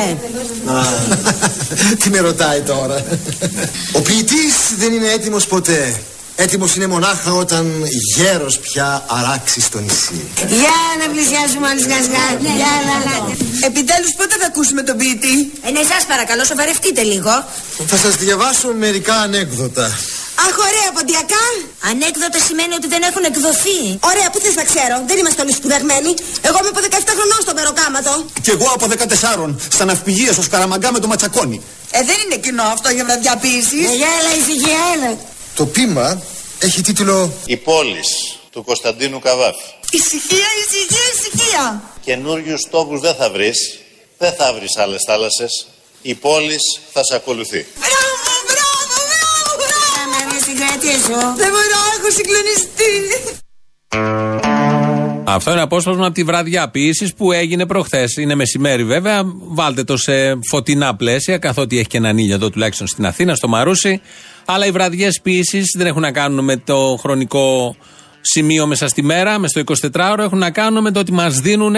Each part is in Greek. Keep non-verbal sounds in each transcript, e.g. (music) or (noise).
αρχίσουμε. Τι με ρωτάει τώρα; Ο ποιητής δεν είναι έτοιμος ποτέ. Έτοιμος είναι μονάχα όταν γέρος πια αράξει στο νησί. Για να πλησιάσουμε όλοι σκασγά. Για να Επιτέλους πότε θα ακούσουμε τον ποιητή; Ε, ναι, σας παρακαλώ, σοβαρευτείτε λίγο. Θα σας διαβάσω μερικά ανέκδοτα. Αχ, ωραία, ποντιακά. Ανέκδοτα σημαίνει ότι δεν έχουν εκδοθεί. Ωραία, πού θες να ξέρω. Δεν είμαστε όλοι σπουδαγμένοι. Εγώ είμαι από 17 χρονών στο μεροκάματο. Κι εγώ από 14 στα ναυπηγεία στο Σκαραμαγκά με το ματσακόνι. Ε, δεν είναι κοινό αυτό για βραδιά ποιήσεις. Ε, έλα, ησυχία, έλα. Το πείμα έχει τίτλο Η πόλης του Κωνσταντίνου Καβάφη. Ησυχία, ησυχία, ησυχία. Καινούριους τόπου δεν θα βρεις, δεν θα βρεις άλλες θάλασσες. Η πόλης θα σε ακολουθεί. Μπράβο, μπράβο, μπράβο, μπράβο. Να με συγκρατήσω. Δεν μπορώ, έχω συγκλονιστεί. Αυτό είναι απόσπασμα από τη βραδιά ποιήσης που έγινε προχθές. Είναι μεσημέρι βέβαια. Βάλτε το σε φωτεινά πλαίσια, καθότι έχει και έναν ήλιο εδώ τουλάχιστον στην Αθήνα, στο Μαρούσι. Αλλά οι βραδιές ποιήση δεν έχουν να κάνουν με το χρονικό σημείο μέσα στη μέρα, με στο 24ωρο. Έχουν να κάνουν με το ότι μας δίνουν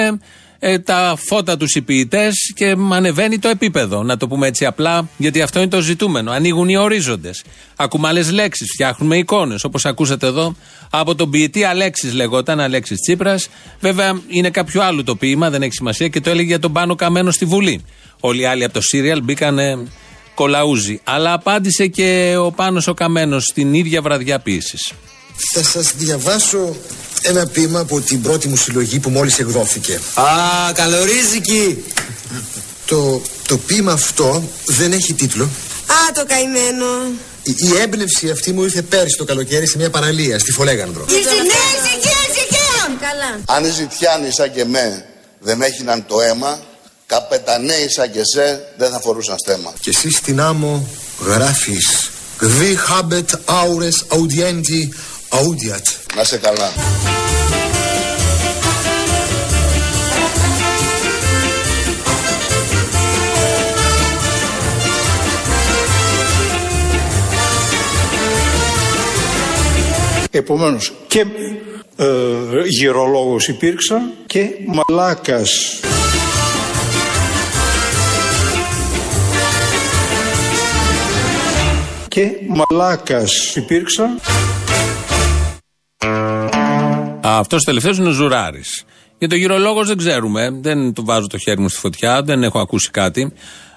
ε, τα φώτα τους οι ποιητές και ανεβαίνει το επίπεδο. Να το πούμε έτσι απλά, γιατί αυτό είναι το ζητούμενο. Ανοίγουν οι ορίζοντες. Ακούμε άλλες λέξεις, φτιάχνουμε εικόνες. Όπως ακούσατε εδώ από τον ποιητή Αλέξης λεγόταν, Αλέξης Τσίπρας. Βέβαια είναι κάποιο άλλο το ποίημα, δεν έχει σημασία και το έλεγε για τον Πάνο Καμένο στη Βουλή. Όλοι οι άλλοι από το Σύριαλ μπήκανε κολαούζι. Αλλά απάντησε και ο Πάνος ο Καμένος στην ίδια βραδιά ποιήσης. Θα σας διαβάσω ένα ποίημα από την πρώτη μου συλλογή που μόλις εκδόθηκε. Α, καλορίζικη! Το, το ποίημα αυτό δεν έχει τίτλο. Α, το καημένο. Η, η έμπνευση αυτή μου ήρθε πέρσι το καλοκαίρι σε μια παραλία στη Φολέγανδρο. Ησυχία, ησυχία, ησυχία. Καλά. Αν οι ζητιάνοι σαν και με δεν έχιναν το αίμα, καπεταναίοι σαν και σε δεν θα φορούσαν στέμα. Και εσύ στην άμμο γράφεις «Γδι χάμπετ άουρες αουδιέντι αουδιατ». Να σε καλά. Επομένως και ε, γυρολόγος υπήρξα και μαλάκας. Και μαλάκας υπήρξα. Αυτός τελευταίος είναι ο Ζουράρης. Για το γυρολόγος δεν ξέρουμε. Δεν του βάζω το χέρι μου στη φωτιά. Δεν έχω ακούσει κάτι.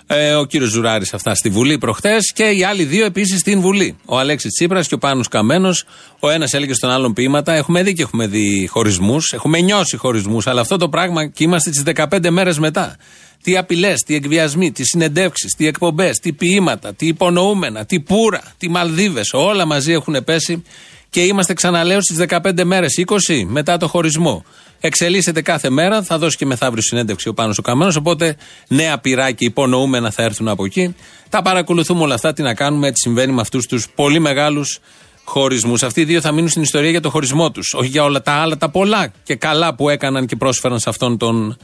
Ε, ο κύριος Ζουράρης αυτά στη Βουλή προχθές και οι άλλοι δύο επίσης στην Βουλή. Ο Αλέξης Τσίπρας και ο Πάνος Καμένος. Ο ένας έλεγε στον άλλον ποίηματα. Έχουμε δει και έχουμε δει χωρισμούς. Έχουμε νιώσει χωρισμούς. Αλλά αυτό το πράγμα και είμαστε τις 15 μέρες μετά. Τι απειλές, τι εκβιασμοί, τι συνεντεύξεις, τι εκπομπές, τι ποίηματα, τι υπονοούμενα, τι πουρα, τι Μαλδίβες. Όλα μαζί έχουν πέσει και είμαστε ξαναλέω στις 15 μέρες, 20 μετά το χωρισμό. Εξελίσσεται κάθε μέρα, θα δώσει και μεθαύριο συνέντευξη ο Πάνος ο Καμένος, οπότε νέα πειρά και υπονοούμενα θα έρθουν από εκεί. Τα παρακολουθούμε όλα αυτά, τι να κάνουμε, έτσι συμβαίνει με αυτούς τους πολύ μεγάλους χωρισμούς. Αυτοί οι δύο θα μείνουν στην ιστορία για το χωρισμό τους. Όχι για όλα τα άλλα, τα πολλά και καλά που έκαναν και πρόσφεραν σε αυτόν τον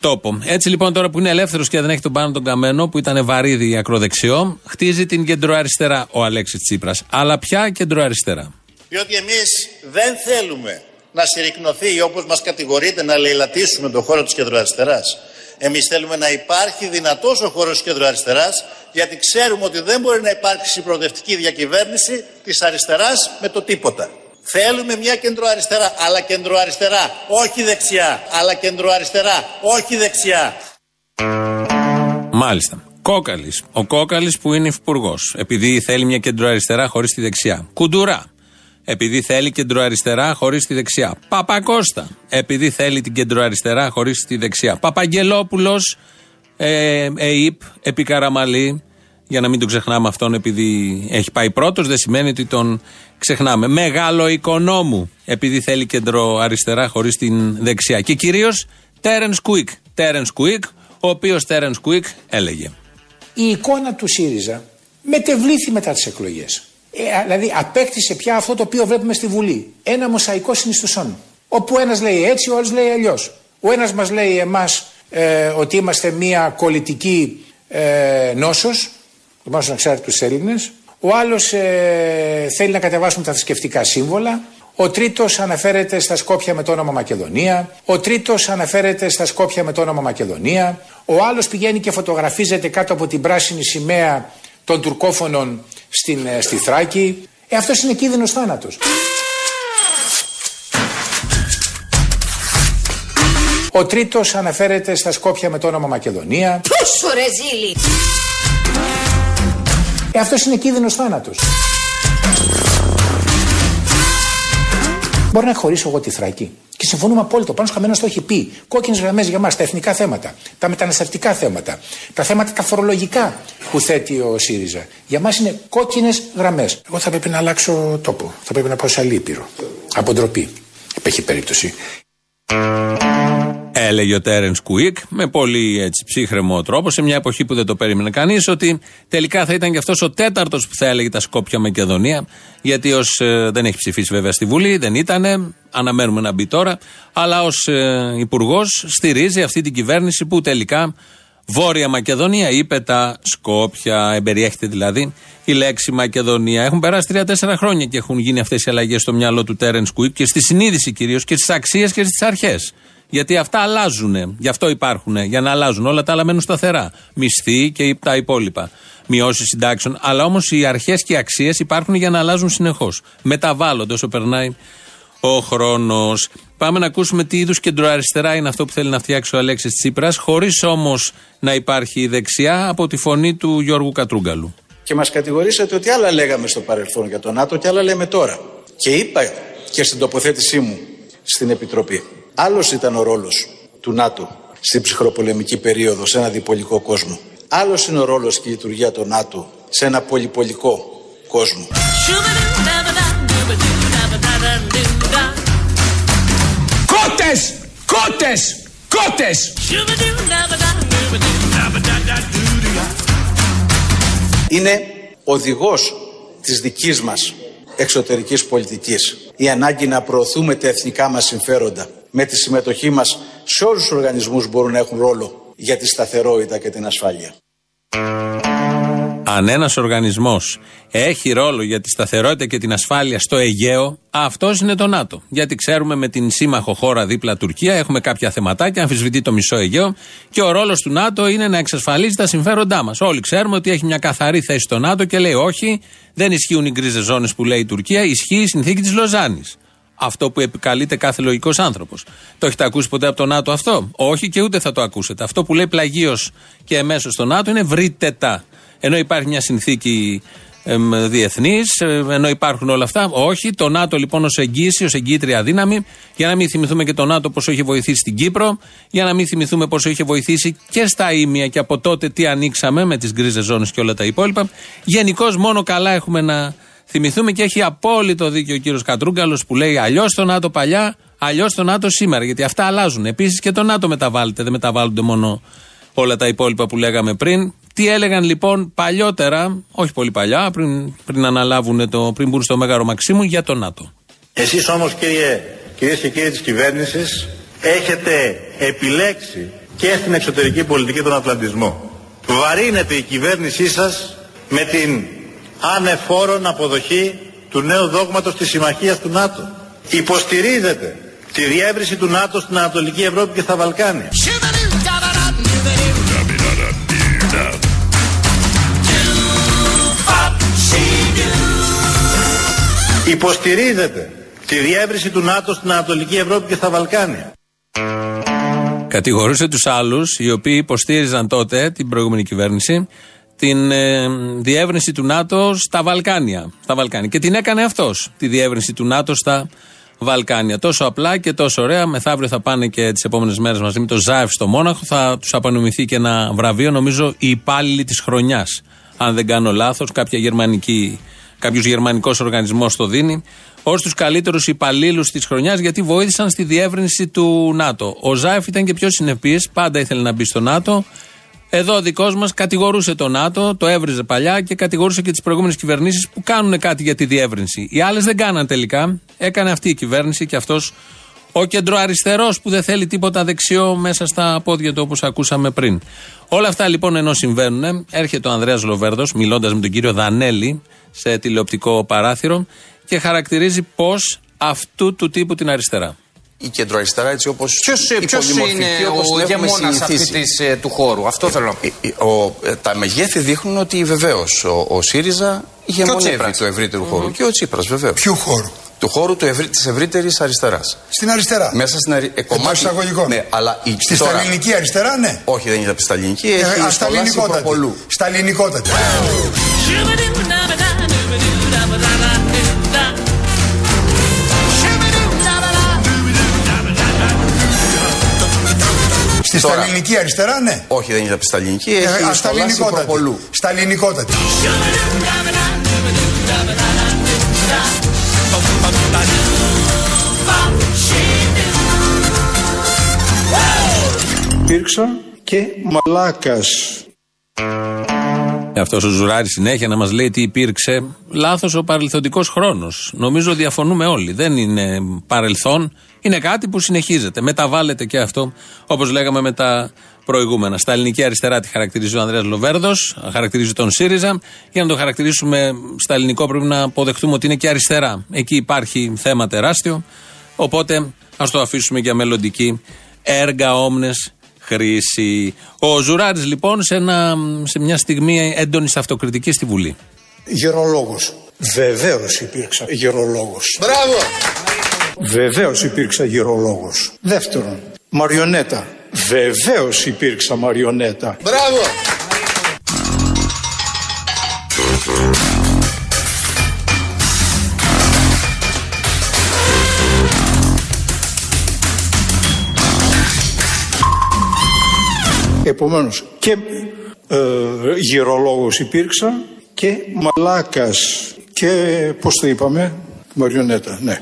τόπο. Έτσι λοιπόν τώρα που είναι ελεύθερος και δεν έχει τον πάνω τον καμένο που ήταν βαρύδι ακροδεξιό, χτίζει την κεντροαριστερά ο Αλέξης Τσίπρας. Αλλά πια κεντροαριστερά. Διότι εμείς δεν θέλουμε να συρρυκνωθεί όπως μας κατηγορείτε να λαιλατίσουμε τον χώρο της κεντροαριστεράς. Εμείς θέλουμε να υπάρχει δυνατός ο χώρος της κεντροαριστεράς γιατί ξέρουμε ότι δεν μπορεί να υπάρξει προοδευτική διακυβέρνηση της αριστεράς με το τίποτα. Θέλουμε μια κεντροαριστερά, αλλά κεντροαριστερά, όχι δεξιά, αλλά κεντροαριστερά, όχι δεξιά. Μάλιστα. Κόκαλης. Ο Κόκαλης που είναι υφυπουργός. Επειδή θέλει μια κεντροαριστερά χωρίς τη δεξιά. Κουντουρά. Επειδή θέλει κεντροαριστερά χωρίς τη δεξιά. Παπακώστα. Επειδή θέλει την κεντροαριστερά χωρίς τη δεξιά. Παπαγγελόπουλος. Ε, ΕΙΠ. Επικαραμαλή. Για να μην τον ξεχνάμε αυτόν επειδή έχει πάει πρώτος, δεν σημαίνει ότι τον ξεχνάμε. Μεγάλο οικονόμου. Επειδή θέλει κεντροαριστερά χωρίς την δεξιά. Και κυρίως Τέρεν Κουίκ. Τέρεν Κουίκ, ο οποίος Τέρεν Κουίκ έλεγε. η εικόνα του ΣΥΡΙΖΑ μετεβλήθη μετά τις εκλογές. Ε, δηλαδή απέκτησε πια αυτό το οποίο βλέπουμε στη Βουλή. Ένα μοσαϊκό συνιστουσών. Όπου ένας λέει έτσι, ο άλλος λέει αλλιώς. Ο ένας μας λέει εμάς ε, ότι είμαστε μια κολλητική ε, νόσος, το να ξέρετε τους Έλληνες. Ο άλλος ε, θέλει να κατεβάσουμε τα θρησκευτικά σύμβολα. Ο τρίτος αναφέρεται στα Σκόπια με το όνομα Μακεδονία. Ο τρίτος αναφέρεται στα Σκόπια με το όνομα Μακεδονία. Ο άλλος πηγαίνει και φωτογραφίζεται κάτω από την πράσινη σημαία των τουρκόφωνων στην, ε, στη Θράκη. Ε, αυτός είναι κίνδυνος θάνατος. Ο τρίτος αναφέρεται στα Σκόπια με το όνομα Μακεδονία. Πόσο ρε ζήλι. Ε, αυτός είναι κίνδυνος θάνατος. Μπορώ να χωρίσω εγώ τη Θράκη. Και συμφωνούμε απόλυτο. Πάνω Χαμένο το έχει πει. Κόκκινες γραμμές για μας, τα εθνικά θέματα, τα μεταναστευτικά θέματα, τα θέματα τα φορολογικά που θέτει ο ΣΥΡΙΖΑ. Για μας είναι κόκκινες γραμμές. Εγώ θα πρέπει να αλλάξω τόπο. Θα πρέπει να πάω σε άλλη ήπειρο. Από ντροπή. Υπέχει περίπτωση. Έλεγε ο Τέρεν Κουίκ με πολύ έτσι, ψύχρεμο τρόπο, σε μια εποχή που δεν το περίμενε κανείς, ότι τελικά θα ήταν και αυτός ο τέταρτος που θα έλεγε τα Σκόπια Μακεδονία. Γιατί ως δεν έχει ψηφίσει βέβαια στη Βουλή, δεν ήταν, αναμένουμε να μπει τώρα, αλλά ως ε, υπουργός στηρίζει αυτή την κυβέρνηση που τελικά Βόρεια Μακεδονία είπε τα Σκόπια, εμπεριέχεται δηλαδή η λέξη Μακεδονία. Έχουν περάσει τρία-τέσσερα χρόνια και έχουν γίνει αυτές οι αλλαγές στο μυαλό του Τέρεν Κουίκ και στη συνείδηση κυρίως και στις αξίες και στις αρχές. Γιατί αυτά αλλάζουν. Γι' αυτό υπάρχουν. Για να αλλάζουν. Όλα τα άλλα μένουν σταθερά. Μισθοί και τα υπόλοιπα. Μειώσεις συντάξεων. Αλλά όμως οι αρχές και οι αξίες υπάρχουν για να αλλάζουν συνεχώς. Μεταβάλλονται όσο περνάει ο χρόνος. Πάμε να ακούσουμε τι είδους κεντροαριστερά είναι αυτό που θέλει να φτιάξει ο Αλέξης Τσίπρας, χωρίς όμως να υπάρχει η δεξιά από τη φωνή του Γιώργου Κατρούγκαλου. Και μας κατηγορήσατε ότι άλλα λέγαμε στο παρελθόν για τον ΝΑΤΟ και άλλα λέμε τώρα. Και είπα και στην τοποθέτησή μου στην Επιτροπή. Άλλος ήταν ο ρόλος του ΝΑΤΟ στην ψυχροπολεμική περίοδο σε ένα διπολικό κόσμο. Άλλος είναι ο ρόλος και η λειτουργία του ΝΑΤΟ σε ένα πολυπολικό κόσμο. Κότες! Κότες! Κότες! Είναι οδηγός της δικής μας εξωτερικής πολιτικής. Η ανάγκη να προωθούμε τα εθνικά μας συμφέροντα με τη συμμετοχή μας σε όλους τους οργανισμούς μπορούν να έχουν ρόλο για τη σταθερότητα και την ασφάλεια. Αν ένας οργανισμός έχει ρόλο για τη σταθερότητα και την ασφάλεια στο Αιγαίο, αυτός είναι το ΝΑΤΟ. Γιατί ξέρουμε με την σύμμαχο χώρα δίπλα Τουρκία έχουμε κάποια θεματάκια, αμφισβητεί το μισό Αιγαίο και ο ρόλος του ΝΑΤΟ είναι να εξασφαλίζει τα συμφέροντά μας. Όλοι ξέρουμε ότι έχει μια καθαρή θέση στο ΝΑΤΟ και λέει όχι, δεν ισχύουν οι γκρίζες ζώνες που λέει η Τουρκία, ισχύει η συνθήκη της Λοζάνης. Αυτό που επικαλείται κάθε λογικός άνθρωπος. Το έχετε ακούσει ποτέ από το ΝΑΤΟ αυτό; Όχι και ούτε θα το ακούσετε. Αυτό που λέει πλαγίως και εμέσως στο ΝΑΤΟ είναι βρείτε τα. Ενώ υπάρχει μια συνθήκη διεθνής, ενώ υπάρχουν όλα αυτά. Όχι, το ΝΑΤΟ λοιπόν ως εγγύηση, ως εγγύητρια δύναμη, για να μην θυμηθούμε και το ΝΑΤΟ πόσο έχει βοηθήσει στην Κύπρο, για να μην θυμηθούμε πόσο είχε βοηθήσει και στα ίμια και από τότε τι ανοίξαμε με τις γκρίζες ζώνες και όλα τα υπόλοιπα. Γενικώς μόνο καλά έχουμε να θυμηθούμε και έχει απόλυτο δίκιο ο κύριος Κατρούγκαλος που λέει αλλιώς το ΝΑΤΟ παλιά, αλλιώς το ΝΑΤΟ σήμερα. Γιατί αυτά αλλάζουν. Επίσης και το ΝΑΤΟ μεταβάλλεται, δεν μεταβάλλονται μόνο όλα τα υπόλοιπα που λέγαμε πριν. Τι έλεγαν λοιπόν παλιότερα, όχι πολύ παλιά, πριν, πριν αναλάβουν το, πριν μπουν στο Μέγαρο Μαξίμου για το ΝΑΤΟ. Εσείς όμως κύριε, κυρίες και κύριοι της κυβέρνησης έχετε επιλέξει και στην εξωτερική πολιτική τον Ατλαντισμό. Βαρύνεται η κυβέρνησή σας με την ανεφόρον αποδοχή του νέου δόγματος της συμμαχίας του ΝΑΤΟ. Υποστηρίζετε τη διεύρυνση του ΝΑΤΟ στην Ανατολική Ευρώπη και στα Βαλκάνια. Υποστηρίζετε τη διεύρυνση του ΝΑΤΟ στην Ανατολική Ευρώπη και στα Βαλκάνια. Κατηγορούσε τους άλλους, οι οποίοι υποστήριζαν τότε την προηγούμενη κυβέρνηση, την ε, διεύρυνση του ΝΑΤΟ στα Βαλκάνια. Στα Βαλκάνια. Και την έκανε αυτός, τη διεύρυνση του ΝΑΤΟ στα Βαλκάνια. Τόσο απλά και τόσο ωραία. Μεθαύριο θα πάνε και τις επόμενες μέρες μαζί με το ΖΑΕΦ στο Μόναχο. Θα τους απονομηθεί και ένα βραβείο, νομίζω, οι υπάλληλοι της χρονιάς. Αν δεν κάνω λάθος, κάποια γερμανική κάποιος γερμανικός οργανισμός το δίνει, ως τους καλύτερους υπαλλήλους της χρονιάς γιατί βοήθησαν στη διεύρυνση του ΝΑΤΟ. Ο Ζάεφ ήταν και πιο συνεπής, πάντα ήθελε να μπει στο ΝΑΤΟ. Εδώ ο δικός μας κατηγορούσε το ΝΑΤΟ, το έβριζε παλιά και κατηγορούσε και τις προηγούμενες κυβερνήσεις που κάνουν κάτι για τη διεύρυνση. Οι άλλες δεν κάναν τελικά. Έκανε αυτή η κυβέρνηση και αυτός ο κεντροαριστερός που δεν θέλει τίποτα δεξιό μέσα στα πόδια του όπως ακούσαμε πριν. Όλα αυτά λοιπόν ενώ συμβαίνουν, έρχεται ο Ανδρέας Λοβέρδος μιλώντας με τον κύριο Δανέλη σε τηλεοπτικό παράθυρο και χαρακτηρίζει πώς αυτού του τύπου την αριστερά. Η κεντροαριστερά έτσι όπως. Ποιος είναι ο ηγεμόνα αυτής ε, του χώρου, αυτό θέλω να πω. Ε, ε, τα μεγέθη δείχνουν ότι βεβαίως ο, ο ΣΥΡΙΖΑ ηγεμονεύει του ευρύτερου χώρου. Και ο Τσίπρας βεβαίως. Ποιου χώρου; Του χώρου του ευρύ, της ευρύτερης αριστεράς. Στην αριστερά. Μέσα στην αριστερά. Ε, κομμάτι... Ναι, αλλά η... Στη τώρα... σταλινική αριστερά, ναι. Όχι, δεν είναι από τη σταλινική. Ε, έχει στα Σταλινικότατη. Στη Τώρα, σταλινική αριστερά, ναι. Όχι, δεν είναι από τη σταλινική. Ε, έχει σταλινικότατη. Σταλινικότατη. Υπήρξα και μαλάκας. Αυτός ο Ζουράρη συνέχεια να μας λέει τι υπήρξε. Λάθος ο παρελθοντικός χρόνος. Νομίζω διαφωνούμε όλοι. Δεν είναι παρελθόν. Είναι κάτι που συνεχίζεται. Μεταβάλλεται και αυτό, όπως λέγαμε με τα προηγούμενα. Στα ελληνική αριστερά τη χαρακτηρίζει ο Ανδρέας Λοβέρδος, χαρακτηρίζει τον ΣΥΡΙΖΑ. Για να το χαρακτηρίσουμε στα ελληνικό, πρέπει να αποδεχτούμε ότι είναι και αριστερά. Εκεί υπάρχει θέμα τεράστιο. Οπότε ας το αφήσουμε για μελλοντική έργα όμνες χρήση. Ο Ζουράρη λοιπόν σε, ένα, σε μια στιγμή έντονης αυτοκριτικής στη Βουλή. Γερολόγος. Βεβαίως υπήρξα γερολόγος. Μπράβο! Βεβαίως υπήρξα γερολόγος. Δεύτερον, μαριονέτα. Βεβαίως υπήρξα μαριονέτα. Μπράβο! Επομένως και ε, γυρολόγος υπήρξα και μαλάκας και πώς το είπαμε, μαριονέτα, ναι.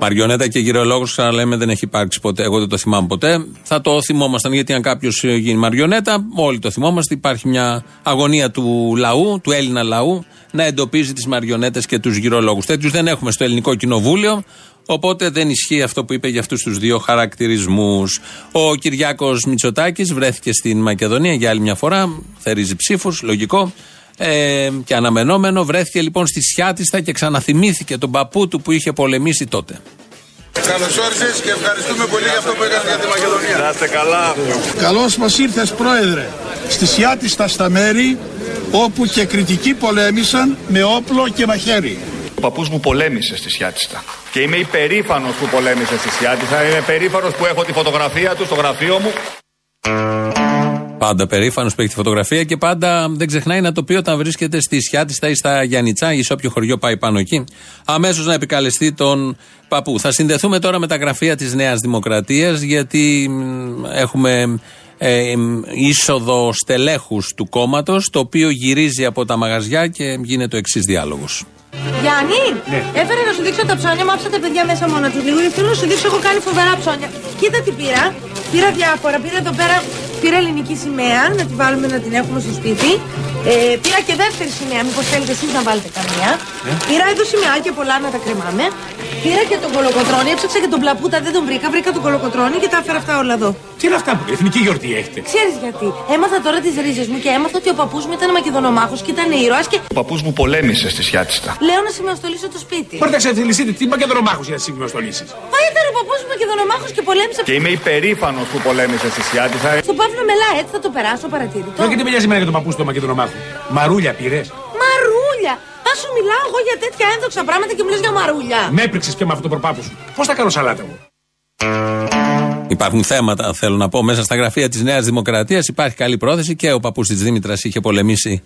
Μαριονέτα και γυρολόγος, ξαναλέμε, δεν έχει υπάρξει ποτέ. Εγώ δεν το θυμάμαι ποτέ. Θα το θυμόμασταν γιατί αν κάποιος γίνει μαριονέτα, όλοι το θυμόμαστε. Υπάρχει μια αγωνία του λαού, του Έλληνα λαού, να εντοπίζει τις μαριονέτες και τους γυρολόγους. Τέτοιους δεν έχουμε στο ελληνικό κοινοβούλιο. Οπότε δεν ισχύει αυτό που είπε για αυτούς τους δύο χαρακτηρισμούς. Ο Κυριάκος Μητσοτάκης βρέθηκε στην Μακεδονία για άλλη μια φορά. Θερίζει ψήφους, λογικό. Ε, και αναμενόμενο βρέθηκε λοιπόν στη Σιάτιστα και ξαναθυμήθηκε τον παππού του που είχε πολεμήσει τότε. Καλώς όρισες και ευχαριστούμε πολύ για αυτό που έκανες για τη Μακεδονία. Να είστε καλά. Καλώς μας ήρθες, Πρόεδρε, στη Σιάτιστα στα μέρη όπου και κριτικοί πολέμησαν με όπλο και μαχαίρι. Ο παππούς μου πολέμησε στη Σιάτιστα. Και είμαι υπερήφανος που πολέμησε στη Σιάτιστα. Είμαι περήφανο που έχω τη φωτογραφία του στο γραφείο μου. Πάντα περήφανος που έχει τη φωτογραφία και πάντα δεν ξεχνάει να το πει όταν βρίσκεται στη Σιάτιστα ή στα Γιάννητσά ή σε όποιο χωριό πάει πάνω εκεί. Αμέσως να επικαλεστεί τον παππού. Θα συνδεθούμε τώρα με τα γραφεία της Νέας Δημοκρατίας γιατί έχουμε ε, είσοδο στελέχους του κόμματος, το οποίο γυρίζει από τα μαγαζιά και γίνεται ο εξής διάλογος. Γιάννη, ναι. έφερα να σου δείξω τα ψώνια μου, άφησα τα παιδιά μέσα μόνο του λίγο. Θέλω να σου δείξω, έχω κάνει φοβερά ψώνια. Κοίτα τι πήρα. Πήρα διάφορα. Πήρα εδώ πέρα πήρα ελληνική σημαία να τη βάλουμε να την έχουμε στο σπίτι. Ε, πήρα και δεύτερη σημαία, μήπως θέλετε εσείς να βάλετε καμία. Ε; Πήρα εδώ σημαίακια πολλά να τα κρεμάμε. Πήρα και τον κολοκοτρόνη, έψαξα και τον πλαπούτα, δεν τον βρήκα. Βρήκα τον κολοκοτρόνη και τα έφερα αυτά όλα εδώ. Τι είναι αυτά που εθνική γιορτή έχετε; Ξέρεις γιατί. Έμαθα τώρα τις ρίζες μου και έμαθα ότι ο παππούς μου ήταν μακεδονομάχος και ήταν ήρωας και. Ο παππούς μου πολέμησε στη Σιάτιστα. Λέω να σημειοστολίσω το σπίτι. Μπορείτε να ξεφυλιστείτε τι μακεδονομάχος για να σημειοστολίσει. Μα ήταν ο παππούς μου μακεδονομάχος και πολέμησε. Και είμαι υπερήφανος που πολέμησε στη Σιάτιστα. Στο Παύλο Μελά έτσι θα το περάσω παρατήρητο. Δεν και τι με νοιάζει για τον παππού του μακεδονομάχου. Μαρούλια πήρες; Μαρούλια! Α σου μιλάω εγώ για τέτοια ένδοξα πράγματα και μου λες για μαρούλια. Με έπρεξες και με αυτό το προπάπου σου. Πώς θα κάνω σαλάτα μου. Υπάρχουν θέματα, θέλω να πω, μέσα στα γραφεία της Νέας Δημοκρατίας. Υπάρχει καλή πρόθεση και ο παππούς της Δήμητρας είχε πολεμήσει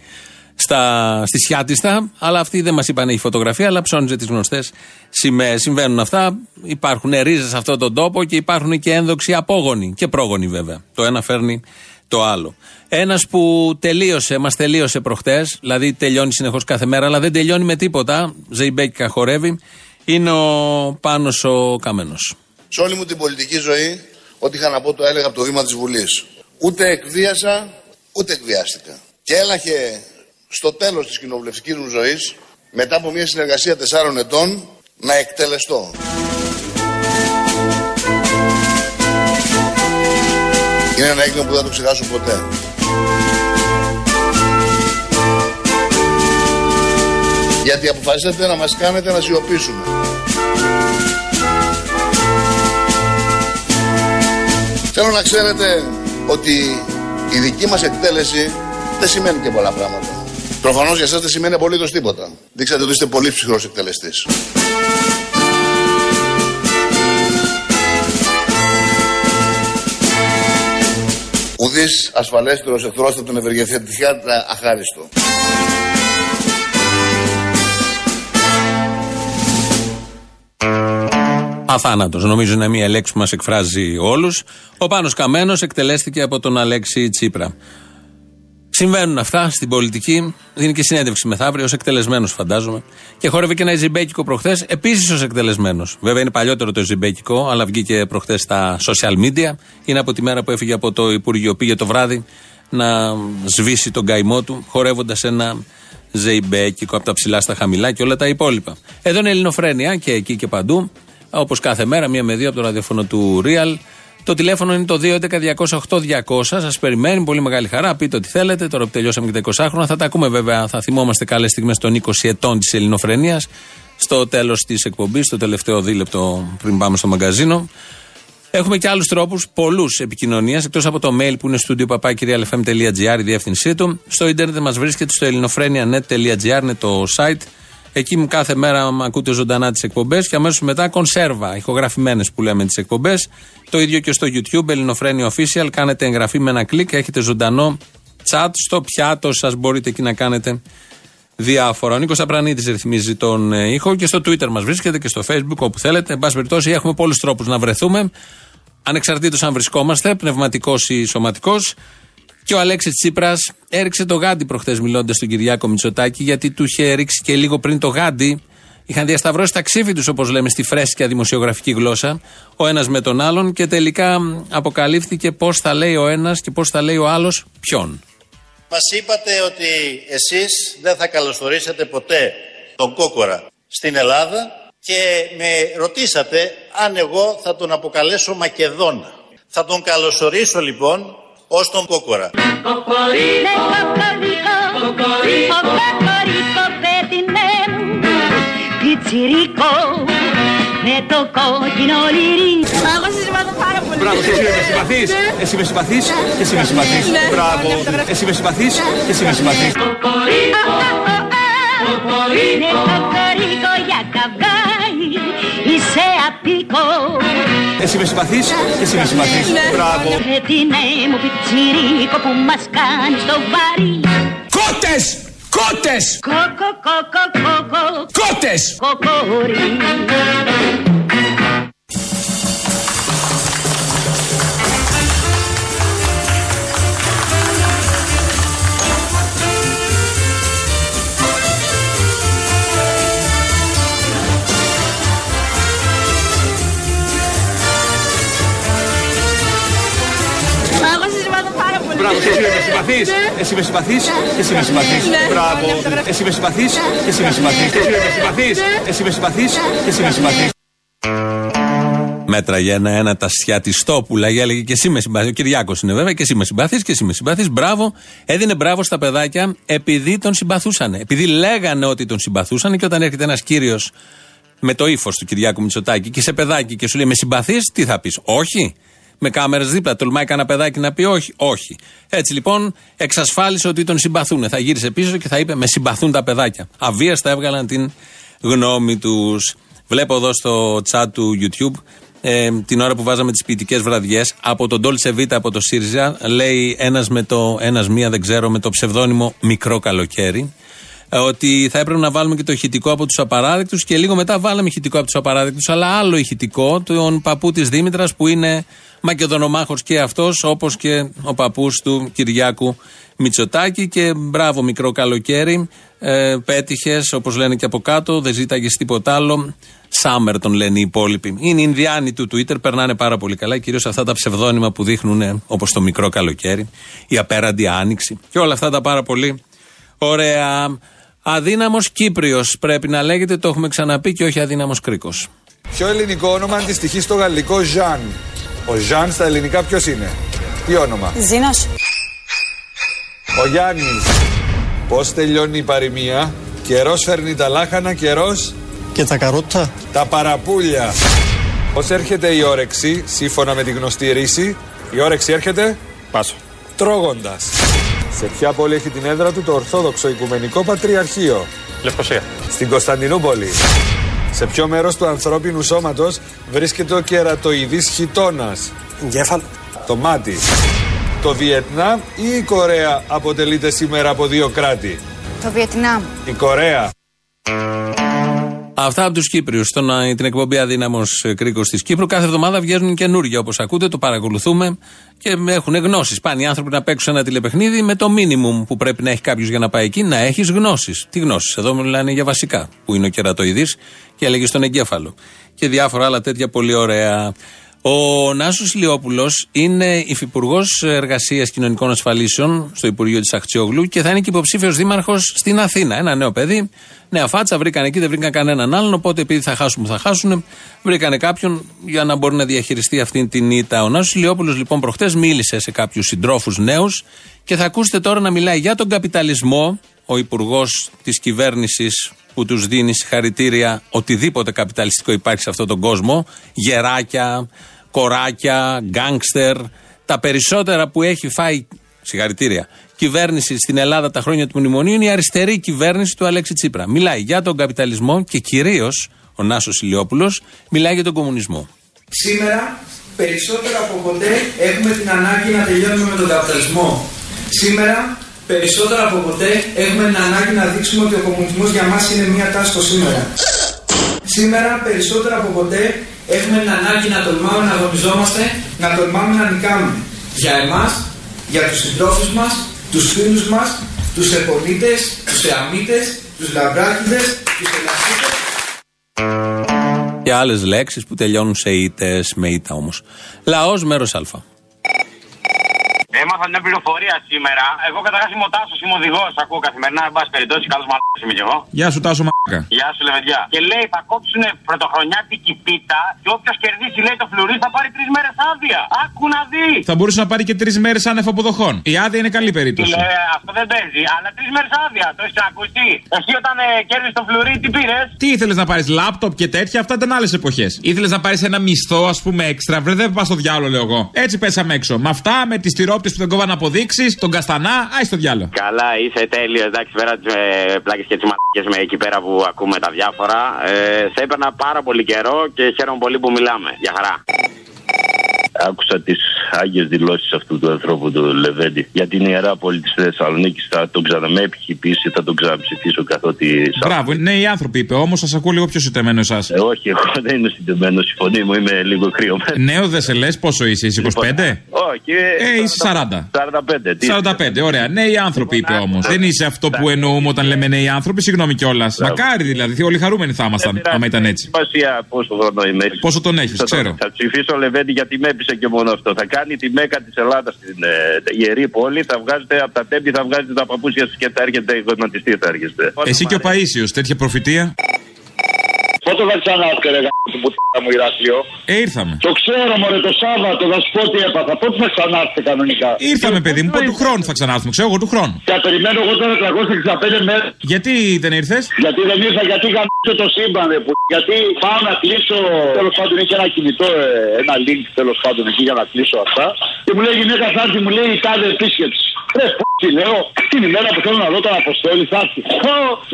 στα, στη Σιάτιστα. Αλλά αυτοί δεν μας είπαν έχει φωτογραφία, αλλά ψώνιζε τις γνωστές σημαίες. Συμβαίνουν αυτά. Υπάρχουν ρίζες σε αυτόν τον τόπο και υπάρχουν και ένδοξοι απόγονοι και πρόγονοι βέβαια. Το ένα φέρνει το άλλο. Ένας που τελείωσε, μας τελείωσε προχτές, δηλαδή τελειώνει συνεχώς κάθε μέρα, αλλά δεν τελειώνει με τίποτα. Ζεϊμπέκικα χορεύει. Είναι ο Πάνος ο Καμένος. Σε όλη μου την πολιτική ζωή, ό,τι είχα να πω το έλεγα από το βήμα της Βουλής. Ούτε εκβίασα, ούτε εκβιάστηκα. Και έλαχε στο τέλος της κοινοβουλευτικής μου ζωής, μετά από μια συνεργασία τεσσάρων ετών, να εκτελεστώ. Είναι ένα έγκλημα που δεν θα το ξεχάσω ποτέ. Γιατί αποφασίσατε να μας κάνετε να σιωπήσουμε. Θέλω να ξέρετε ότι η δική μας εκτέλεση δεν σημαίνει και πολλά πράγματα. Προφανώς για εσάς δεν σημαίνει απολύτως τίποτα. Δείξατε ότι είστε πολύ ψυχρός εκτελεστής. Ουδής ασφαλέστερος εχθρός θα τον ευεργεθεί αχάριστο. Αθάνατος. Νομίζω είναι μια λέξη που μας εκφράζει όλους. Ο Πάνος Καμένος εκτελέστηκε από τον Αλέξη Τσίπρα. Συμβαίνουν αυτά στην πολιτική. Δίνει και συνέντευξη μεθαύριο ως εκτελεσμένος, φαντάζομαι. Και χόρευε και ένα Ιζιμπέκικο προχθές, επίσης ως εκτελεσμένος. Βέβαια είναι παλιότερο το Ιζιμπέκικο, αλλά βγήκε προχθές στα social media. Είναι από τη μέρα που έφυγε από το Υπουργείο, πήγε το βράδυ να σβήσει τον καημό του, χορεύοντας ένα Ζεϊμπέκικο από τα ψηλά στα χαμηλά και όλα τα υπόλοιπα. Εδώ είναι Ελληνοφρένια και εκεί και παντού. Όπως κάθε μέρα, μία με δύο από το ραδιόφωνο του Real. Το τηλέφωνο είναι το 211-208-200. Σας περιμένει πολύ μεγάλη χαρά. Πείτε ό,τι θέλετε. Τώρα που τελειώσαμε και τα 20 χρόνια. Θα τα ακούμε βέβαια. Θα θυμόμαστε καλές στιγμές των 20 ετών της Ελληνοφρενεία. Στο τέλος της εκπομπής, στο τελευταίο δίλεπτο πριν πάμε στο μαγκαζίνο. Έχουμε και άλλους τρόπους, πολλούς επικοινωνίας, εκτός από το mail που είναι στο papakirialfm.gr, η διεύθυνσή του. Στο ίντερνετ μας βρίσκεται στο ελληνοφρένια.net.gr, είναι το site. Εκεί μου κάθε μέρα ακούτε ζωντανά τις εκπομπές και αμέσως μετά κονσέρβα, ηχογραφημένες που λέμε τις εκπομπές. Το ίδιο και στο YouTube, Ελληνοφρένια Official. Κάνετε εγγραφή με ένα κλικ, έχετε ζωντανό chat στο πιάτο σας. Μπορείτε εκεί να κάνετε διάφορα. Ο Νίκος Απρανίτης ρυθμίζει τον ε, ήχο και στο Twitter μας βρίσκεται και στο Facebook όπου θέλετε. Εν πάση περιπτώσει, έχουμε πολλούς τρόπους να βρεθούμε. Ανεξαρτήτως αν βρισκόμαστε, πνευματικός ή σωματικός. Και ο Αλέξης Τσίπρας έριξε το γάντι προχθές μιλώντας στον Κυριάκο Μητσοτάκη, γιατί του είχε ρίξει και λίγο πριν το γάντι. Είχαν διασταυρώσει τα ξύφη τους, όπως λέμε, στη φρέσκια δημοσιογραφική γλώσσα, ο ένας με τον άλλον, και τελικά αποκαλύφθηκε πώς θα λέει ο ένας και πώς θα λέει ο άλλος ποιον. Μας είπατε ότι εσείς δεν θα καλωσορίσετε ποτέ τον Κόκορα στην Ελλάδα και με ρωτήσατε αν εγώ θα τον αποκαλέσω Μακεδόνα. Θα τον καλωσορίσω λοιπόν ως τον κόκορα. με το κόκκινο λυρί. Εγώ σε συμπαθώ πάρα πολύ. Μπράβο, εσύ με συμπαθείς. Εσύ με συμπαθείς και εσύ με συμπαθείς. Μπράβο, εσύ με συμπαθείς και εσύ με συμπαθείς. Ναι, κοκορίκο για καυγάι, είσαι απίκο. Εσύ με συμπαθείς και εσύ με συμπαθείς. Μπράβο. Έτοιμέ μου πιτσιρίκο που μας κάνεις στο βάρη. Κότες! Κότες! Κόκο, κόκο, κόκο. Κότες! Κοκόρι. Με συμπαθείς. Εσύ με συμπαθείς και εσύ με συμπαθείς. Μπράβο, εσύ με συμπαθείς και εσύ με συμπαθείς. Εσύ με συμπαθείς. Εσύ με συμπαθείς και εσύ με συμπαθείς. Μέτρα για ένα-ένα τα σιατιστόπουλα. Για έλεγε και εσύ με συμπαθεί. Ο Κυριάκος είναι βέβαια και εσύ με συμπαθεί και εσύ με συμπαθεί. Μπράβο. Έδινε μπράβο στα παιδάκια επειδή τον συμπαθούσαν. Επειδή λέγανε ότι τον συμπαθούσαν και όταν έρχεται ένας κύριος με το ύφος του Κυριάκου Μητσοτάκη και σε παιδάκι και σου λέει Με συμπαθείς, τι θα πεις. Όχι με κάμερες δίπλα. Τολμάει κανένα παιδάκι να πει όχι. Όχι. Έτσι λοιπόν εξασφάλισε ότι τον συμπαθούν. Θα γύρισε πίσω και θα είπε Με συμπαθούν τα παιδάκια. Αβίαστα έβγαλαν την γνώμη τους. Βλέπω εδώ στο chat του YouTube ε, την ώρα που βάζαμε τις ποιητικές βραδιές από τον Dolce Vita από το ΣΥΡΙΖΑ. Λέει ένας με το, ένας μία δεν ξέρω, με το ψευδόνυμο Μικρό Καλοκαίρι. Ε, ότι θα έπρεπε να βάλουμε και το ηχητικό από τους απαράδεκτους και λίγο μετά βάλαμε ηχητικό από τους απαράδεκτους, αλλά άλλο ηχητικό, τον παππού της Δήμητρας που είναι Μακεδονομάχος και αυτός, όπως και ο παππούς του Κυριάκου Μητσοτάκη. Και μπράβο, μικρό καλοκαίρι. Ε, Πέτυχες, όπως λένε και από κάτω, δεν ζήταγες τίποτα άλλο. Σάμερ τον λένε οι υπόλοιποι. Είναι οι Ινδιάνοι του Twitter, περνάνε πάρα πολύ καλά. Κυρίως αυτά τα ψευδόνυμα που δείχνουν όπως το μικρό καλοκαίρι, η απέραντη άνοιξη και όλα αυτά τα πάρα πολύ ωραία. Αδύναμος Κύπριος πρέπει να λέγεται, το έχουμε ξαναπεί και όχι αδύναμος Κρίκος. Ποιο ελληνικό όνομα αντιστοιχεί στο γαλλικό Ζαν; Ο Ζαν στα ελληνικά ποιος είναι; Τι όνομα; Ζήνος. Ο Γιάννης. Πώς τελειώνει η παροιμία; Καιρός φέρνει τα λάχανα, καιρός; Και τα καρότα; Τα παραπούλια. Πώς έρχεται η όρεξη, σύμφωνα με τη γνωστή ρίση, η όρεξη έρχεται; Πάσο. Τρώγοντας. Σε ποια πόλη έχει την έδρα του το Ορθόδοξο Οικουμενικό Πατριαρχείο; Λευκοσία. Στην Κωνσταντινούπολη. Σε ποιο μέρος του ανθρώπινου σώματος βρίσκεται ο κερατοειδής χιτώνας; Εγκέφαλο. Το μάτι. Το Βιετνάμ ή η Κορέα αποτελείται σήμερα από δύο κράτη; Το Βιετνάμ. Η Κορέα. Αυτά από τους Κύπριους. Στον την εκπομπή Αδύναμος Κρίκος της Κύπρου. Κάθε εβδομάδα βγαίνουν καινούργια όπως ακούτε, το παρακολουθούμε και έχουν γνώσεις. Πάνε οι άνθρωποι να παίξουν ένα τηλεπαιχνίδι με το μίνιμουμ που πρέπει να έχει κάποιος για να πάει εκεί, να έχεις γνώσεις. Τι γνώσεις; Εδώ μιλάνε για βασικά, που είναι ο κερατοειδής και έλεγε στον εγκέφαλο. Και διάφορα άλλα τέτοια πολύ ωραία. Ο Νάσος Λιόπουλο είναι υφυπουργός Εργασίας Κοινωνικών Ασφαλίσεων στο Υπουργείο της Αχτσιόγλου και θα είναι και υποψήφιος δήμαρχος στην Αθήνα. Ένα νέο παιδί, νέα φάτσα, βρήκαν εκεί, δεν βρήκαν κανέναν άλλον. Οπότε επειδή θα χάσουν που θα χάσουν, βρήκαν κάποιον για να μπορεί να διαχειριστεί αυτή την ήττα. Ο Νάσος Λιόπουλο λοιπόν προχτές μίλησε σε κάποιους συντρόφους νέους και θα ακούσετε τώρα να μιλάει για τον καπιταλισμό. Ο υπουργός της κυβέρνησης που τους δίνει συγχαρητήρια οτιδήποτε καπιταλιστικό υπάρχει σε αυτόν τον κόσμο, γεράκια, κοράκια, γκάγκστερ, τα περισσότερα που έχει φάει, συγχαρητήρια, κυβέρνηση στην Ελλάδα τα χρόνια του μνημονίου είναι η αριστερή κυβέρνηση του Αλέξη Τσίπρα. Μιλάει για τον καπιταλισμό και κυρίως ο Νάσος Ηλιόπουλος μιλάει για τον κομμουνισμό. Σήμερα περισσότερο από ποτέ έχουμε την ανάγκη να τελειώνουμε με τον καπιταλισμό. Σήμερα περισσότερο από ποτέ έχουμε την ανάγκη να δείξουμε ότι ο κομμουνισμός για μας είναι μια τάση στο σήμερα. Σήμερα περισσότερο από ποτέ έχουμε την ανάγκη να τολμάμε να αγωνιζόμαστε, να τολμάμε να νικάμε. Για εμάς, για τους συντρόφους μας, τους φίλους μας, τους επολίτες, τους εαμίτες, τους λαμπράκιδες, τους ελασίτες. Και άλλες λέξεις που τελειώνουν σε ήττε, με ήττα όμως. Λαός μέρος Α. Έμαθα μια πληροφορία σήμερα. Εγώ καταρχάς είμαι ο Τάσος, είμαι οδηγός. Ακούω καθημερινά, εν πάση περιπτώσει, καλό μαλάκα είμαι κι εγώ. Γεια σου, Τάσο Μαλάκα. Γεια σου, Λεβεντιά. Και λέει θα κόψουν πρωτοχρονιάτικη πίτα και όποιος κερδίσει, λέει το φλουρί, θα πάρει τρεις μέρες άδεια. Άκου να δεις. Θα μπορούσε να πάρει και τρεις μέρες άνευ αποδοχών. Η άδεια είναι καλή περίπτωση. Λέει, αυτό δεν παίζει, αλλά τρεις μέρες άδεια. Το έχεις ακουστεί. Εσύ όταν ε, κέρδισε το φλουρί, τι πήρες; Τι ήθελες να πάρεις λάπτοπ και τέτοια, αυτά ήταν άλλες εποχές. Ήθελες να πάρεις ένα μισθό, ας πούμε, έξτρα; Βρε, δεν πας στο διάλογο, λέω εγώ. Έτσι πέσαμε έξω. Με αυτά, με τι τυρόπτε που δεν κόβαν αποδείξει, τον καστανά, άι στο διάλογο. Καλά, είσαι τέλειος. Εντάξει, πέρα τις ε, πλάκες και τις μαλακές με εκεί πέρα που ακούμε τα διάφορα. Ε, σε έπαιρνα πάρα πολύ καιρό και χαίρομαι πολύ που μιλάμε. Για χαρά. Άκουσα τις άγιες δηλώσεις αυτού του ανθρώπου του Λεβέντη για την ιερά πόλη της Θεσσαλονίκης. Θα τον ξαναμέ επιχειπήσει, θα τον ξαναψηφίσω καθότι. Μπράβο, ναι, οι άνθρωποι είπε. Όμως σα ακούω λίγο πιο συντεμένο εσάς. Ε, όχι, εγώ δεν είμαι συντεμένο. Η φωνή μου είμαι λίγο κρύωμένη. Νέο δεν σε λες, πόσο είσαι, είσαι 25? Λοιπόν, όχι. Ε, είσαι 40. 45. 45, ωραία. Νέοι άνθρωποι είπε όμως. Δεν είσαι αυτό που εννοούμε όταν λέμε νέοι άνθρωποι, συγγνώμη κιόλας. Μακάρι δηλαδή, όλοι χαρούμενοι θα ήμασταν, άμα ήταν έτσι. Πόσο χρόνο είμαι. Πόσο τον έχεις, ξέρω. Θα ψηφίσω Λεβέντη γιατί με έπεισε και μόνο αυτό. Θα κάνει τη μέκα της Ελλάδας στην ε, ιερή πόλη, θα βγάζετε από τα τέμπη, θα βγάζετε τα παπούτσια και θα έρχεται γονατιστή, θα έρχεστε. Εσύ και ο Παίσιος, τέτοια προφητεία; Πότε θα ξανάρθετε, ρε του πουτά μου Ηράκλειο; Ε, ήρθαμε. Το ξέρω, μωρέ, το Σάββατο, θα σου πω τι έπαθα. Πότε θα ξανάρθετε κανονικά; Ήρθαμε, παιδί μου, πότε του χρόνου θα ξανάρθουμε. Ξέρω εγώ του χρόνου. Θα περιμένω εγώ τώρα 365 μέρες. Γιατί δεν ήρθες; Γιατί δεν ήρθα, γιατί γαμίσω το σύμπαν, ρε, που... Γιατί πάω να κλείσω. Τέλος πάντων, έχει ένα κινητό, ε, ένα link τέλος πάντων εκεί για να κλείσω αυτά. Και μου λέει η γυναίκα θα έρθει, μου λέει η τάδε επίσκεψη. Ρε, τι λέω, την ημέρα που θέλω να δω τον Αποστόλη θα έρθει.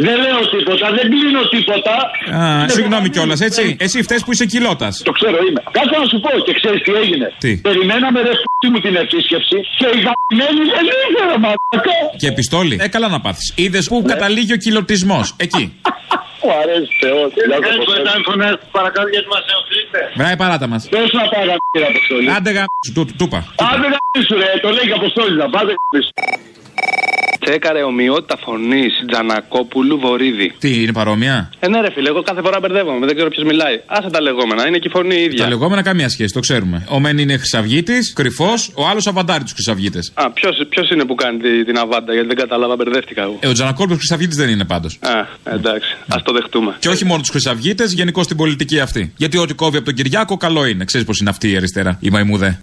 Δεν λέω τίποτα, δεν κλείνω τίποτα. Α, συγγνώμη κιόλα, έτσι. Εσύ φταίει που είσαι κιλότα. Το ξέρω είμαι. Κάτσε να σου πω και ξέρει τι έγινε. Τι. Περιμέναμε ρε f*** μου την επίσκεψη και η γαμμένη δεν ήθελε μαλάκα. Και επιστόλη. Ε, καλά να πάθει. Είδε που καταλήγει ο κιλοτισμό. Εκεί. Μου αρέσει Θεό. Παρακάτω γιατί μα ενοχλείτε. Βράει παράτα μα. Πες να πάει γαμμένη Αποστόλη. Άντε γαμίσου, του του είπα. Άντε γαμίσου ρε, το λέει και Αποστόλη να πάτε γαμίσου. Τσέκαρε ομοιότητα φωνής Τζανακόπουλου Βορύδη. Τι, είναι παρόμοια; Ε, ναι, ρε φίλε, εγώ κάθε φορά μπερδεύομαι, δεν ξέρω ποιος μιλάει. Άσε τα λεγόμενα, είναι και η φωνή η ίδια. Τα λεγόμενα καμία σχέση, το ξέρουμε. Ο Μεν είναι χρυσαυγήτης, κρυφός, ο άλλος αβαντάρει του χρυσαυγίτε. Α, ποιος είναι που κάνει τη- την αβάντα, γιατί δεν κατάλαβα, μπερδεύτηκα εγώ. Ε, ο Τζανακόλπο χρυσαυγίτη δεν είναι πάντως. Α, εντάξει, ας το δεχτούμε. Και όχι μόνο τους χρυσαυγίτε, γενικώ στην πολιτική αυτή. Γιατί ό,τι κόβει από τον Κυριάκο, καλό είναι. Ξέρεις πώς είναι αυτή η αριστερά, η μαϊμούδε.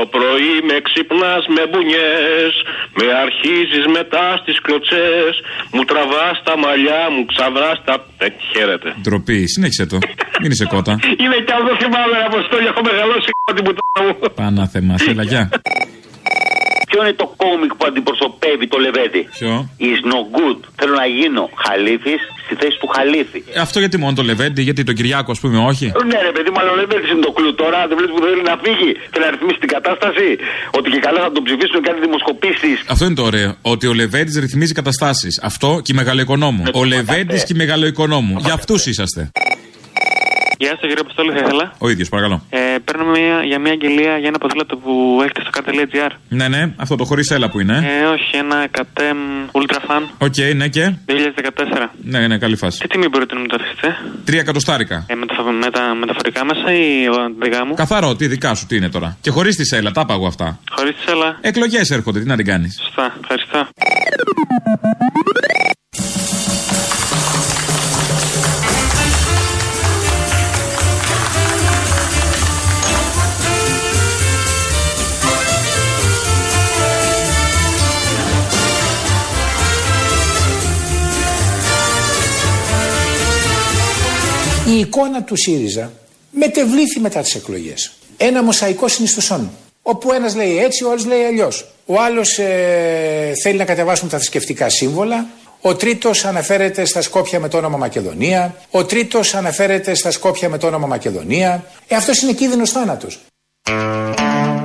Το πρωί πρωί με ξυπνάς με μπουνιές. Με αρχίζεις μετά στις κλωτσές. Μου τραβάς τα μαλλιά, μου ξαβράς τα. Ε, χαίρετε. Ντροπή, συνέχισε το. Μην είσαι κότα. Είναι κι αυτό θυμάμαι, Αποστόλη, έχω μεγαλώσει την πουτάνα μου. Πάνα θέμα, έλα, γεια. Ποιο είναι το κόμικ που αντιπροσωπεύει το Λεβέντι. Ποιο; Is no good. Θέλω να γίνω χαλίφης στη θέση του χαλίφη. Ε, αυτό γιατί μόνο το Λεβέντι, γιατί το Κυριάκο, ας πούμε, όχι; Ναι, ρε παιδί, μάλλον ο Λεβέντης είναι το κλου τώρα. Δεν βλέπεις που θέλει να φύγει. Θέλει να ρυθμίσει την κατάσταση. Ότι και καλά θα τον ψηφίσουν και κάνει δημοσκοπήσεις. Αυτό είναι το ωραίο. Ότι ο Λεβέντης ρυθμίζει καταστάσεις. Αυτό και η Μεγαλοοικονόμου. Ο Λεβέντης και η Μεγαλοοικονόμου. Για αυτούς είσαστε. Γεια σας, κύριε Αποστόλη, θα ήθελα. Ο ίδιος, παρακαλώ. Ε, παίρνω μια, για μια αγγελία για ένα ποδήλατο που έχετε στο car.gr. Ναι, ναι, αυτό το χωρίς έλα που είναι. Ε, όχι, ένα KTM Ultra Fun. OK, okay, ναι και; 2014. Ναι, ναι, καλή φάση. Τι τιμή μπορείτε να μου το αφήσετε. Τρία εκατοστάρικα. Ε, με, τα, με τα μεταφορικά μέσα ή δικά μου; Καθαρό, τι δικά σου, τι είναι τώρα. Και χωρίς τη σέλα, τα πάγω αυτά. Χωρίς τη σέλα. Εκλογές έρχονται, τι να την κάνεις. Σωστά, ευχαριστώ. Εικόνα του ΣΥΡΙΖΑ μετεβλήθη μετά τις εκλογές. Ένα μοσαϊκό συνιστοσών. Όπου ένας λέει έτσι, ο άλλος λέει αλλιώς. Ο άλλος ε, θέλει να κατεβάσουν τα θρησκευτικά σύμβολα. Ο τρίτος αναφέρεται στα Σκόπια με το όνομα Μακεδονία. Ο τρίτος αναφέρεται στα Σκόπια με το όνομα Μακεδονία. Ε, αυτός είναι κίνδυνος θάνατος.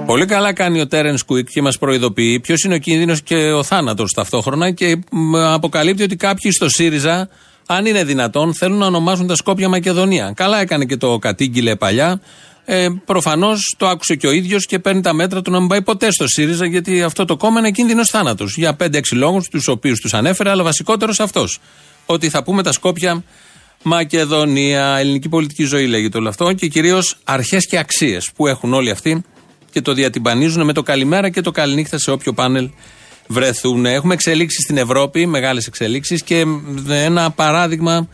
Πολύ καλά κάνει ο Τέρεν Κουίκ και μας προειδοποιεί ποιος είναι ο κίνδυνος και ο θάνατος ταυτόχρονα και αποκαλύπτει ότι κάποιοι στο ΣΥΡΙΖΑ αν είναι δυνατόν, θέλουν να ονομάσουν τα Σκόπια Μακεδονία. Καλά έκανε και το κατήγγειλε παλιά. Ε, Προφανώς το άκουσε και ο ίδιος και παίρνει τα μέτρα του να μην πάει ποτέ στο ΣΥΡΙΖΑ, γιατί αυτό το κόμμα είναι κίνδυνος θάνατος. Για 5-6 λόγους, τους οποίους τους ανέφερε, αλλά βασικότερος αυτός. Ότι θα πούμε τα Σκόπια Μακεδονία. Ελληνική πολιτική ζωή λέγεται όλο αυτό και κυρίως αρχές και αξίες που έχουν όλοι αυτοί και το διατυμπανίζουν με το καλημέρα και το καληνύχτα σε όποιο πάνελ βρεθούν. Έχουμε εξελίξεις στην Ευρώπη, μεγάλες εξελίξεις και ένα παράδειγμα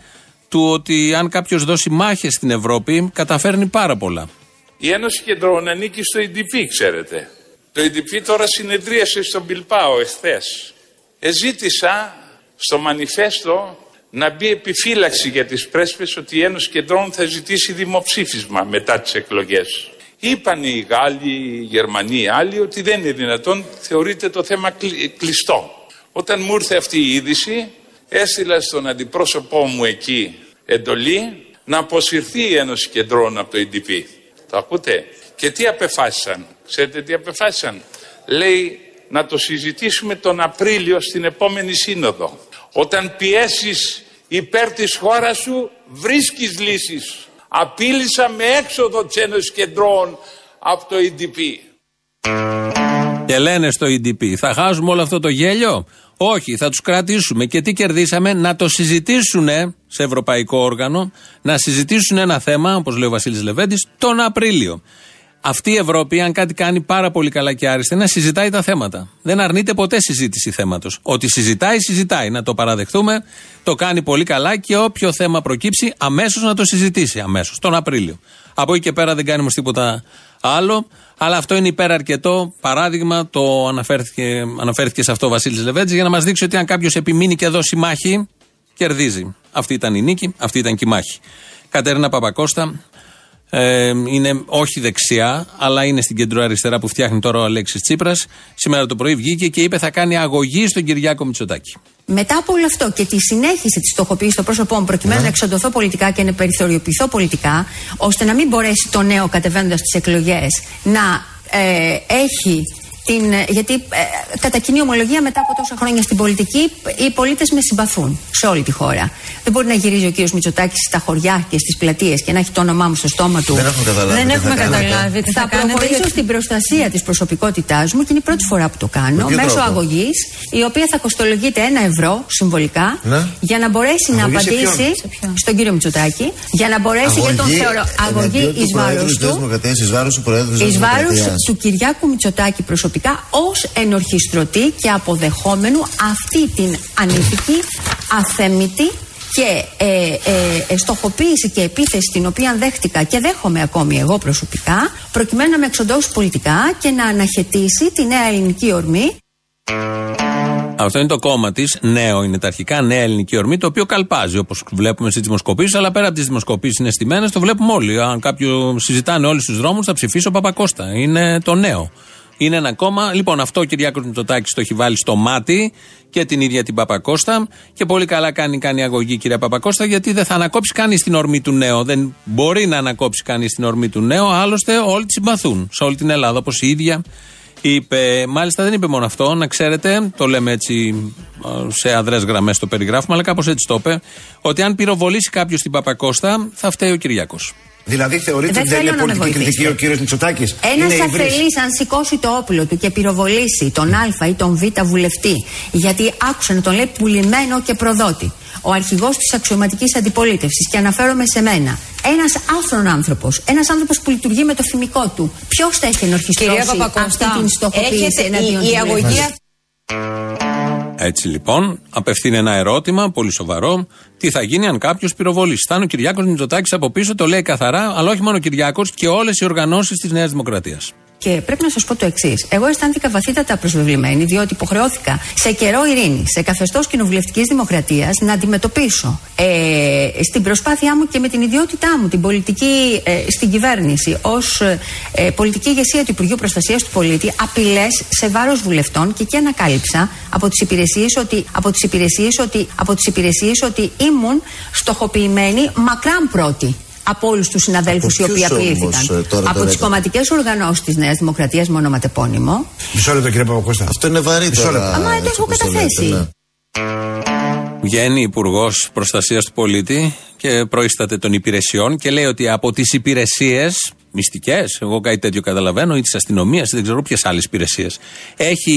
του ότι αν κάποιος δώσει μάχες στην Ευρώπη, καταφέρνει πάρα πολλά. Η Ένωση Κεντρών ανήκει στο EDP, ξέρετε. Το EDP τώρα συνεδρίασε στον Μπιλπάο εχθές. Εζήτησα στο μανιφέστο να μπει επιφύλαξη για τις πρέσβες ότι η Ένωση Κεντρών θα ζητήσει δημοψήφισμα μετά τις εκλογές. Είπαν οι Γάλλοι, οι Γερμανοί, οι άλλοι ότι δεν είναι δυνατόν, θεωρείται το θέμα κλειστό. Όταν μου ήρθε αυτή η είδηση, έστειλα στον αντιπρόσωπό μου εκεί εντολή να αποσυρθεί η Ένωση Κεντρών από το EDP. Το ακούτε; Και τι απεφάσισαν; Ξέρετε τι απεφάσισαν; Λέει να το συζητήσουμε τον Απρίλιο στην επόμενη σύνοδο. Όταν πιέσεις υπέρ της χώρας σου βρίσκεις λύσεις. Απείλησα με έξοδο της Ένωσης Κεντρών από το EDP. Και λένε στο EDP, θα χάσουμε όλο αυτό το γέλιο; Όχι, θα τους κρατήσουμε. Και τι κερδίσαμε, να το συζητήσουν σε ευρωπαϊκό όργανο, να συζητήσουν ένα θέμα, όπως λέει ο Βασίλης Λεβέντης, τον Απρίλιο. Αυτή η Ευρώπη, αν κάτι κάνει πάρα πολύ καλά και άριστα, είναι να συζητάει τα θέματα. Δεν αρνείται ποτέ συζήτηση θέματος. Ότι συζητάει, συζητάει. Να το παραδεχτούμε. Το κάνει πολύ καλά και όποιο θέμα προκύψει, αμέσως να το συζητήσει. Αμέσως, τον Απρίλιο. Από εκεί και πέρα δεν κάνει όμω τίποτα άλλο. Αλλά αυτό είναι υπεραρκετό παράδειγμα. Το αναφέρθηκε, αναφέρθηκε σε αυτό ο Βασίλης Λεβέτζη για να μας δείξει ότι αν κάποιος επιμείνει και δώσει μάχη, κερδίζει. Αυτή ήταν η νίκη, αυτή ήταν και η μάχη. Κατέρινα Παπακώστα, ε, είναι όχι δεξιά, αλλά είναι στην κεντροαριστερά που φτιάχνει τώρα ο Αλέξης Τσίπρας. Σήμερα το πρωί βγήκε και είπε θα κάνει αγωγή στον Κυριάκο Μητσοτάκη. Μετά από όλο αυτό και τη συνέχιση της στοχοποίησης των πρόσωπών προκειμένου ναι. να εξοντωθώ πολιτικά και να περιθωριοποιηθώ πολιτικά, ώστε να μην μπορέσει το νέο κατεβαίνοντας τις εκλογές να ε, έχει την, γιατί ε, κατά κοινή ομολογία μετά από τόσα χρόνια στην πολιτική οι πολίτες με συμπαθούν σε όλη τη χώρα. Δεν μπορεί να γυρίζει ο κύριος Μητσοτάκης στα χωριά και στις πλατείες και να έχει το όνομά μου στο στόμα του. Δεν έχουμε καταλάβει. Δεν έχουμε καταλάβει. Θα, θα προχωρήσω στην προστασία της προσωπικότητάς μου και είναι η πρώτη φορά που το κάνω μέσω αγωγής, η οποία θα κοστολογείται ένα ευρώ συμβολικά ναι. για να μπορέσει να απαντήσει στον κύριο Μητσοτάκη, για να μπορέσει αγωγή, και τον θεωρώ αγωγή εις βάρος του. Εις βάρος του Κυριάκου Μητσοτάκη προσωπικά προσωπικά ως ενορχιστρωτή και αποδεχόμενου αυτή την ανήθικη, αθέμητη και ε, ε, στοχοποίηση και επίθεση την οποία δέχτηκα και δέχομαι ακόμη εγώ προσωπικά προκειμένου να με εξοντώσει πολιτικά και να αναχαιτήσει τη νέα ελληνική ορμή. Αυτό είναι το κόμμα της. Νέο είναι τα αρχικά, νέα ελληνική ορμή, το οποίο καλπάζει όπως βλέπουμε στις δημοσκοπήσεις. Αλλά πέρα από τις δημοσκοπήσεις είναι στημένες, το βλέπουμε όλοι. Αν κάποιο συζητάνε όλοι στους δρόμους, θα ψηφίσω Παπακώστα. Είναι το νέο. Είναι ένα κόμμα. Λοιπόν, αυτό ο Κυριάκος Μητσοτάκης το έχει βάλει στο μάτι και την ίδια την Παπακώστα. Και πολύ καλά κάνει, κάνει αγωγή κυρία Παπακώστα, γιατί δεν θα ανακόψει κανείς την ορμή του νέου. Δεν μπορεί να ανακόψει κανείς την ορμή του νέου. Άλλωστε, όλοι τη συμπαθούν σε όλη την Ελλάδα, όπως η ίδια είπε. Μάλιστα, δεν είπε μόνο αυτό, να ξέρετε, το λέμε έτσι σε αδρές γραμμές το περιγράφουμε, αλλά κάπως έτσι το είπε, ότι αν πυροβολήσει κάποιος την Παπακώστα, θα φταίει ο Κυριάκος. Δηλαδή θεωρείτε ότι δεν είναι πολιτική κριτική ο κύριος Μητσοτάκης; Ένας αφελής, αν σηκώσει το όπλο του και πυροβολήσει τον Α ή τον Β βουλευτή, γιατί άκουσε να τον λέει πουλημένο και προδότη, ο αρχηγός της αξιωματικής αντιπολίτευσης, και αναφέρομαι σε μένα, ένας άφρον άνθρωπος, ένας άνθρωπος που λειτουργεί με το φημικό του, ποιος θα έχει ενορχιστρώσει αυτή την στοχοποίηση εναντίον η, η αγωγή έτσι λοιπόν, απευθύνει ένα ερώτημα πολύ σοβαρό. Τι θα γίνει αν κάποιος πυροβολήσει; Θα είναι ο Κυριάκος Μητσοτάκης από πίσω, το λέει καθαρά, αλλά όχι μόνο ο Κυριάκος και όλες οι οργανώσεις της Νέας Δημοκρατίας. Και πρέπει να σας πω το εξής. Εγώ αισθάνθηκα βαθύτατα προσβεβλημένη, διότι υποχρεώθηκα σε καιρό ειρήνη, σε καθεστώς κοινοβουλευτικής δημοκρατίας, να αντιμετωπίσω ε, στην προσπάθειά μου και με την ιδιότητά μου, την πολιτική ε, στην κυβέρνηση, ως ε, πολιτική ηγεσία του Υπουργείου Προστασίας του Πολίτη, απειλές σε βάρος βουλευτών και εκεί ανακάλυψα από τις υπηρεσίες ότι, από τις υπηρεσίες ότι, από τις υπηρεσίες ότι ήμουν στοχοποιημένη μακράν πρώτη από όλους τους συναδέλφους οι οποίοι απειλήθηκαν. Ε, από τις κομματικές οργανώσεις της Νέας Δημοκρατίας, μόνο ματεπώνυμο. Μισό λεπτό, κύριε Παπακώστα. Αυτό είναι βαρύ τώρα. Αμα το έχω καταθέσει. Ναι. Βγαίνει Υπουργός Προστασίας του Πολίτη και προείσταται των υπηρεσιών και λέει ότι από τις υπηρεσίες μυστικές, εγώ κάτι τέτοιο καταλαβαίνω, ή της αστυνομίας, ή δεν ξέρω ποιες άλλες υπηρεσίες, έχει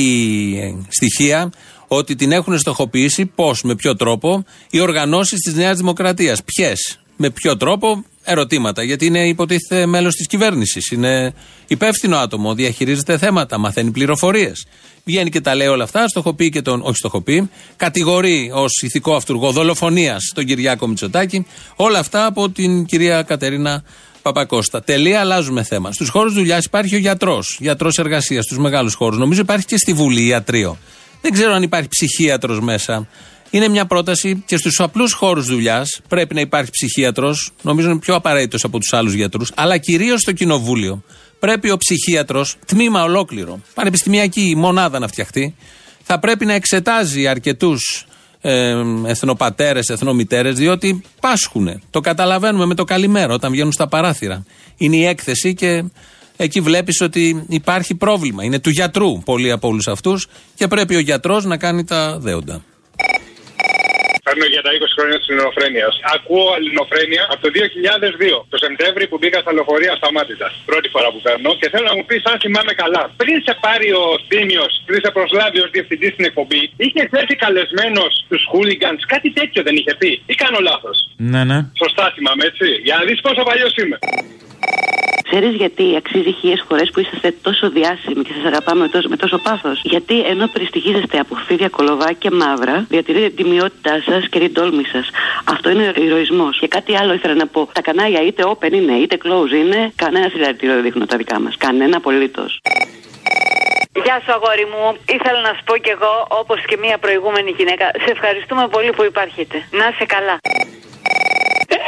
ε, στοιχεία ότι την έχουν στοχοποιήσει πώς, με ποιο τρόπο οι οργανώσεις της Νέας Δημοκρατίας. Ποιες, με ποιο τρόπο, ερωτήματα. Γιατί είναι υποτίθεται μέλος της κυβέρνησης. Είναι υπεύθυνο άτομο, διαχειρίζεται θέματα, μαθαίνει πληροφορίες. Βγαίνει και τα λέει όλα αυτά, στοχοποιεί και τον. Όχι στοχοποιεί, κατηγορεί ως ηθικό αυτούργο δολοφονίας τον Κυριάκο Μητσοτάκη. Όλα αυτά από την κυρία Κατερίνα Παπακώστα. Τελεία, αλλάζουμε θέμα. Στους χώρους δουλειάς υπάρχει ο γιατρός, γιατρός εργασίας, στους μεγάλους χώρους. Νομίζω υπάρχει και στη Βουλή ιατρείο. Δεν ξέρω αν υπάρχει ψυχίατρος μέσα. Είναι μια πρόταση και στους απλούς χώρους δουλειάς πρέπει να υπάρχει ψυχίατρος. Νομίζω είναι πιο απαραίτητος από τους άλλους γιατρούς. Αλλά κυρίως στο κοινοβούλιο. Πρέπει ο ψυχίατρος, τμήμα ολόκληρο, πανεπιστημιακή μονάδα να φτιαχτεί, θα πρέπει να εξετάζει αρκετούς ε, εθνοπατέρες, εθνομητέρες, διότι πάσχουν. Το καταλαβαίνουμε με το καλημέρα όταν βγαίνουν στα παράθυρα. Είναι η έκθεση και εκεί βλέπεις ότι υπάρχει πρόβλημα. Είναι του γιατρού πολλοί από όλους αυτούς και πρέπει ο γιατρός να κάνει τα δέοντα. Παίρνω για τα 20 χρόνια της ελληνοφρένειας. Ακούω ελληνοφρένεια από το 2002, το Σεπτέμβρη που μπήκα στα λεωφορεία σταμάτητα. Πρώτη φορά που παίρνω και θέλω να μου πεις αν θυμάμαι καλά. Πριν σε πάρει ο Θήμιος, πριν σε προσλάβει ως διευθυντής στην εκπομπή, είχε έρθει καλεσμένος στους χούλιγκαντ, κάτι τέτοιο δεν είχε πει. Ή κάνω λάθος; Ναι, ναι. Σωστά θυμάμαι, έτσι. Για να δεις πόσο παλιός είμαι. Ξέρεις γιατί αξίζει χίλιες φορές που είσαστε τόσο διάσημοι και σας αγαπάμε με τόσο, με τόσο πάθος; Γιατί ενώ περιστοιχίζεστε από φίδια κολοβά και μαύρα, διατηρείτε την τιμιότητά σας και την τόλμη σας. Αυτό είναι ηρωισμός. Και κάτι άλλο ήθελα να πω. Τα κανάλια είτε open είναι είτε close είναι, κανένα συλλαλητήριο δεν δείχνουν τα δικά μας. Κανένα απολύτως. Γεια σου αγόρι μου. Ήθελα να σου πω κι εγώ, όπως και μία προηγούμενη γυναίκα, σε ευχαριστούμε πολύ που υπάρχετε. Να είσαι καλά.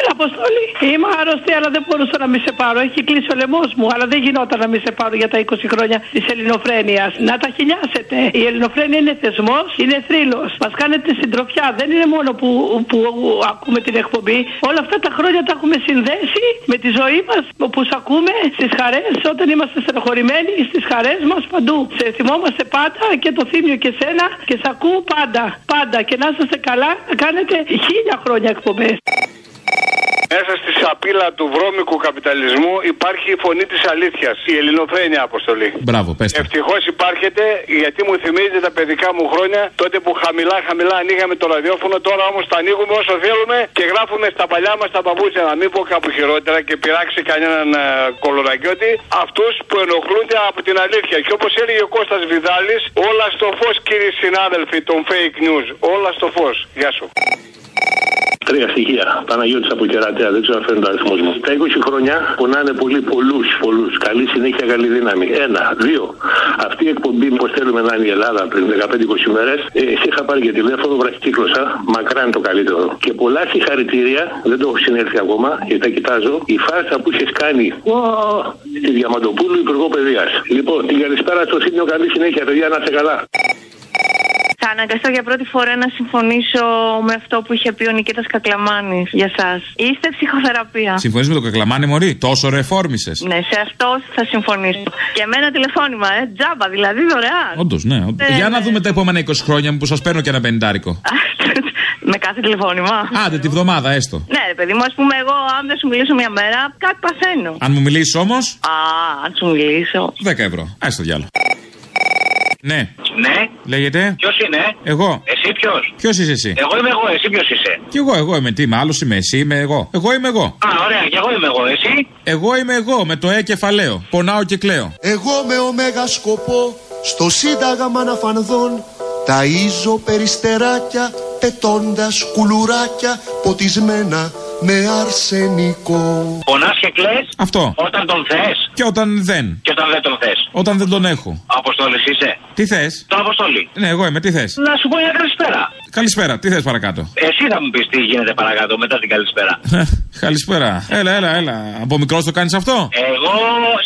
Έλα, Αποστολή. Είμαι άρρωστη, αλλά δεν μπορούσα να μη σε πάρω. Έχει κλείσει ο λαιμός μου, αλλά δεν γινόταν να μη σε πάρω για τα 20 χρόνια της ελληνοφρένειας. Να τα χιλιάσετε. Η ελληνοφρένεια είναι θεσμός, είναι θρύλος. Μας κάνετε συντροφιά. Δεν είναι μόνο που, που ακούμε την εκπομπή. Όλα αυτά τα χρόνια τα έχουμε συνδέσει με τη ζωή μας που σ' ακούμε στις χαρές, όταν είμαστε στενοχωρημένοι, στις χαρές μας παντού. Σε θυμόμαστε πάντα και το θύμιο και σένα και σ' ακούω πάντα. Πάντα. Και να είστε καλά να κάνετε χίλια χρόνια εκπομπές. Μέσα στη σαπίλα του βρώμικου καπιταλισμού υπάρχει η φωνή της αλήθειας, η ελληνοφρένεια αποστολή. Μπράβο, πες το. Ευτυχώς υπάρχετε, γιατί μου θυμίζει τα παιδικά μου χρόνια, τότε που χαμηλά χαμηλά ανοίγαμε το ραδιόφωνο, τώρα όμως το ανοίγουμε όσο θέλουμε και γράφουμε στα παλιά μας τα παπούτσια. Να μην πω κάπου χειρότερα και πειράξει κανέναν uh, κολορακιώτη, αυτούς που ενοχλούνται από την αλήθεια. Και όπως έλεγε ο Κώστας Βιδάλης, όλα στο φως κύριοι συνάδελφοι των fake news. Όλα στο φως. Γεια σου. Τρία στοιχεία. Παναγιώτης από κερατέα, δεν ξέρω αν φαίνεται ο αριθμός μου. Τα 20 χρόνια πονάνε πολύ, πολλούς, πολλούς. Καλή συνέχεια, καλή δύναμη. Ένα. Δύο. Αυτή η εκπομπή, όπω θέλουμε να είναι η Ελλάδα πριν 15-20 μέρες, ε, σε είχα πάρει και τηλέφωνο, βραχικύκλωσα. Μακράν το καλύτερο. Και πολλά συγχαρητήρια, δεν το έχω συνέλθει ακόμα, γιατί τα κοιτάζω. Η φάρσα που είχες κάνει ο, τη Διαμαντοπούλου, Υπουργό Παιδείας. Λοιπόν, την καλησπέρα στο Σύνδιο, καλή συνέχεια, παιδιά, να είστε καλά. Θα αναγκαστώ για πρώτη φορά να συμφωνήσω με αυτό που είχε πει ο Νικήτας Κακλαμάνης για εσά. Είστε ψυχοθεραπεία. Συμφωνείς με τον Κακλαμάνη, Μωρή; Τόσο ρεφόρμησες. Ναι, σε αυτό θα συμφωνήσω. Και με ένα τηλεφώνημα, ε, τζάμπα, δηλαδή δωρεάν. Όντως, ναι. όντως. Ναι, Για να ναι. δούμε τα επόμενα 20 χρόνια που σας παίρνω και ένα πενιντάρικο. με κάθε τηλεφώνημα. Άντε, τη βδομάδα έστω. Ναι, ρε παιδί μου, ας πούμε, εγώ αν δεν σου μιλήσω μια μέρα, κάτι παθαίνω. Αν μου μιλήσεις όμως, Α, αν σου μιλήσω. 10 ευρώ. Α το διάλογο. Ναι, Ναι. λέγεται; Ποιος είναι; Εγώ. Εσύ ποιος; Ποιος είσαι εσύ; Εγώ είμαι εγώ, εσύ ποιος είσαι; Κι εγώ, εγώ είμαι. Τι είμαι, άλλος είμαι. Εσύ είμαι εγώ. Εγώ είμαι εγώ. Α, ωραία, και εγώ είμαι εγώ, εσύ; Εγώ είμαι εγώ με το ε κεφαλαίο. Πονάω και κλαίω. Εγώ με ωμέγα σκοπό στο σύνταγμα να φανδών Ταΐζω περιστεράκια πετώντας κουλουράκια ποτισμένα με αρσενικό Πονά και κλε Αυτό. όταν τον θες Και όταν δεν. και όταν δεν τον θες. Όταν δεν τον έχω. Αποστόλης είσαι. Τι θες; Τον Αποστόλη. Ναι, εγώ είμαι. Τι θες; Να σου πω μια καλησπέρα. Καλησπέρα. Τι θες παρακάτω; Εσύ θα μου πεις τι γίνεται παρακάτω μετά την καλησπέρα. Καλησπέρα. Έλα, έλα, έλα. Από μικρός το κάνεις αυτό; Εγώ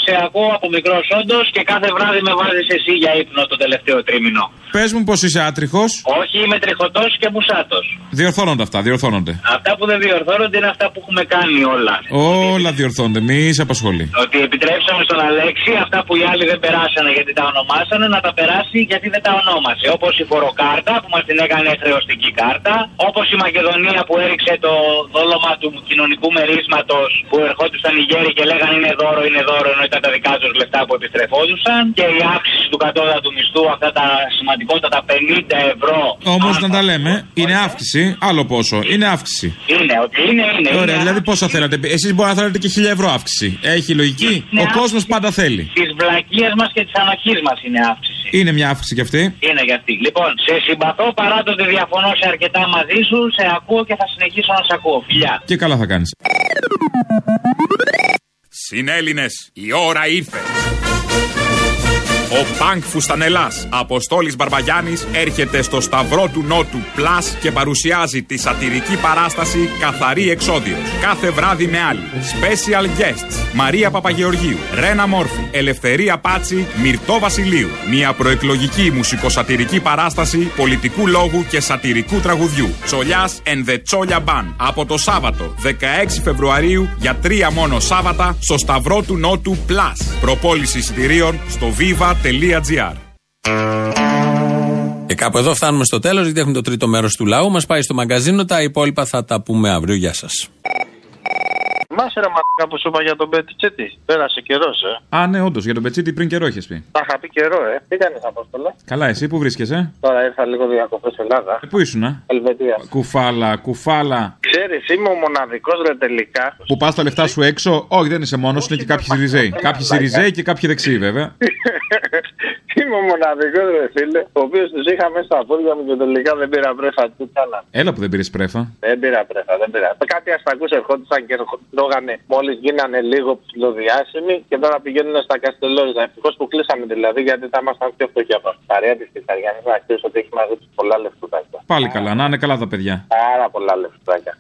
σε ακούω από μικρός όντως και κάθε βράδυ με βάζεις εσύ για ύπνο το τελευταίο τρίμηνο. Πες μου πως είσαι άτριχος. Όχι, είμαι τριχωτός και μουσάτος. Διορθώνονται αυτά, διορθώνονται. Αυτά που δεν διορθώνονται είναι αυτά που έχουμε κάνει όλα. Όλα διορθώνονται. Μη σε απασχολεί. Ότι επιτρέψαμε στον Αλέξη αυτά που οι άλλοι δεν περάσανε γιατί τα ονομάσανε να τα περάσει γιατί δεν τα ονόμασε. Όπως η φοροκάρτα που μας την έκανε χρεωστική κάρτα. Όπως η Μακεδονία που έριξε το δόλωμα του κοινωνικού μερίσματος που ερχόντουσαν οι γέροι και λέγανε είναι δώρο, είναι δώρο ενώ ήταν τα δικά τους λεφτά που επιστρεφόντουσαν. Και η αύξηση του κατώτατου μισθού, αυτά τα σημαντικότατα 50 ευρώ. Όμως να τα λέμε, είναι αύξηση. Άλλο πόσο. Είναι αύξηση. Είναι, ότι είναι, είναι. Ωραία, είναι δηλαδή πόσα θέλατε. Εσείς μπορεί να θέλετε και 1000 ευρώ αύξηση. Έχει λογική; Ναι, Ο κόσμος πάντα θέλει. Της βλακεία μας και της ανοχής μας είναι αύξηση. Είναι μια αύξηση κι αυτή; Είναι για αυτή. Λοιπόν, σε συμπαθώ παρά το ότι διαφωνώ σε αρκετά μαζί σου, σε ακούω και θα συνεχίσω να σε ακούω. Φιλιά. Και καλά θα κάνεις. Συνέλληνες, η ώρα ήρθε. Ο Πανκ Φουστανελάς, Αποστόλης Μπαρμπαγιάννης, έρχεται στο Σταυρό του Νότου Plus και παρουσιάζει τη σατυρική παράσταση Καθαρή Εξόδιος. Κάθε βράδυ με άλλη. Special guests. Μαρία Παπαγεωργίου, Ρένα Μόρφη, Ελευθερία Πάτσι, Μυρτό Βασιλείου. Μια προεκλογική μουσικοσατυρική παράσταση πολιτικού λόγου και σατυρικού τραγουδιού. Τσολιάς and the Τσόλια Band. Από το Σάββατο 16 Φεβρουαρίου για τρία μόνο Σάββατα στο Σταυρό του Νότου Plus. Προπόληση εισιτηρίων στο viva.gr. Και κάπου εδώ φτάνουμε στο τέλο, γιατί έχουμε το τρίτο μέρο του λαού. Μα πάει στο μαγκαζίνο. Τα υπόλοιπα θα τα πούμε αύριο. Γεια σα. Θυμάσαι ρε μαλάκα που σου είπα για τον Πετιτσέτη. Πέρασε καιρό, ε. Α, ναι, όντω, για τον Πετσίτη πριν καιρό είχε πει. Τα είχα πει καιρό, ε. Τι κάνει, Απόστολα. Καλά, εσύ που βρίσκεσαι. Τώρα ήρθα λίγο διακοπέ Ελλάδα. Ε, πού ήσουν, ε? Ελβετία. Κουφάλα, κουφάλα. Ξέρει, είμαι ο μοναδικό ρε τελικά. Που πα τα λεφτά σου έξω. Όχι, δεν είσαι μόνο, είναι και κάποιοι Σιριζέοι. Κάποιοι Σιριζέοι και κάποιοι δεξιοί, βέβαια. Είμαι ο μοναδικός ρε φίλε, ο οποίος τους είχα μέσα στα πόδια μου και τελικά δεν πήρα πρέφα. Τι κάνανε. Έλα που δεν πήρες πρέφα. Δεν πήρα πρέφα, δεν πήρα. Κάτι αστακού ερχόντουσαν και τρώγανε μόλις γίνανε λίγο ψηλοδιάσημοι και τώρα πηγαίνουν στα Καστελόριζα. Ευτυχώς που κλείσαμε δηλαδή γιατί θα ήμασταν πιο φτωχοί από αυτή. Παρέα της Κυριακή να ξέρεις ότι έχει μαζέψει πολλά λεφτούτάκια. Πάλι καλά, να είναι καλά τα παιδιά. Πάρα πολλά λεφτούτάκια.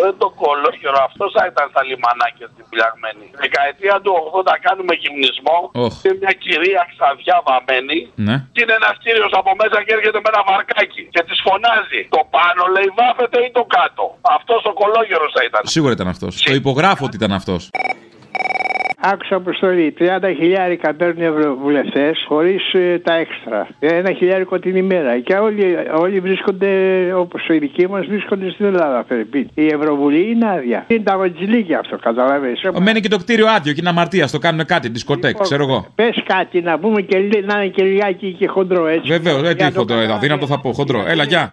Δεν το κολόγερο, αυτός θα ήταν στα λιμανάκια στην πυλαγμένη. Δεκαετία του 80 κάνουμε γυμνισμό. Οχ. Και μια κυρία ξαδιά βαμμένη. Ναι. Και είναι ένας κύριος από μέσα και έρχεται με ένα βαρκάκι. Και της φωνάζει. Το πάνω λέει βάφεται ή το κάτω. Αυτός ο κολόγερο θα ήταν. Σίγουρα ήταν αυτός. Το υπογράφω ότι ήταν αυτός. Άκουσα αποστολή. 30 χιλιάρικα παίρνουν οι ευρωβουλευτές χωρίς τα έξτρα. Ένα χιλιάρικο την ημέρα. Και όλοι, όλοι βρίσκονται, όπως οι δικοί μας, βρίσκονται στην Ελλάδα. Φερρυπίν. Η Ευρωβουλή είναι άδεια. Είναι τα βατζιλίκια αυτό, καταλαβαίνεις. Μένει και το κτίριο άδειο και είναι αμαρτία. Το κάνουν κάτι, δισκοτέκ, ξέρω εγώ. Πες κάτι να πούμε και λι- να είναι και λιγάκι και χοντρό έτσι. Βεβαίως, ε, Για τι το χοντρό, εδώ, αδύνατο θα πω, χοντρό. Έλα, γεια.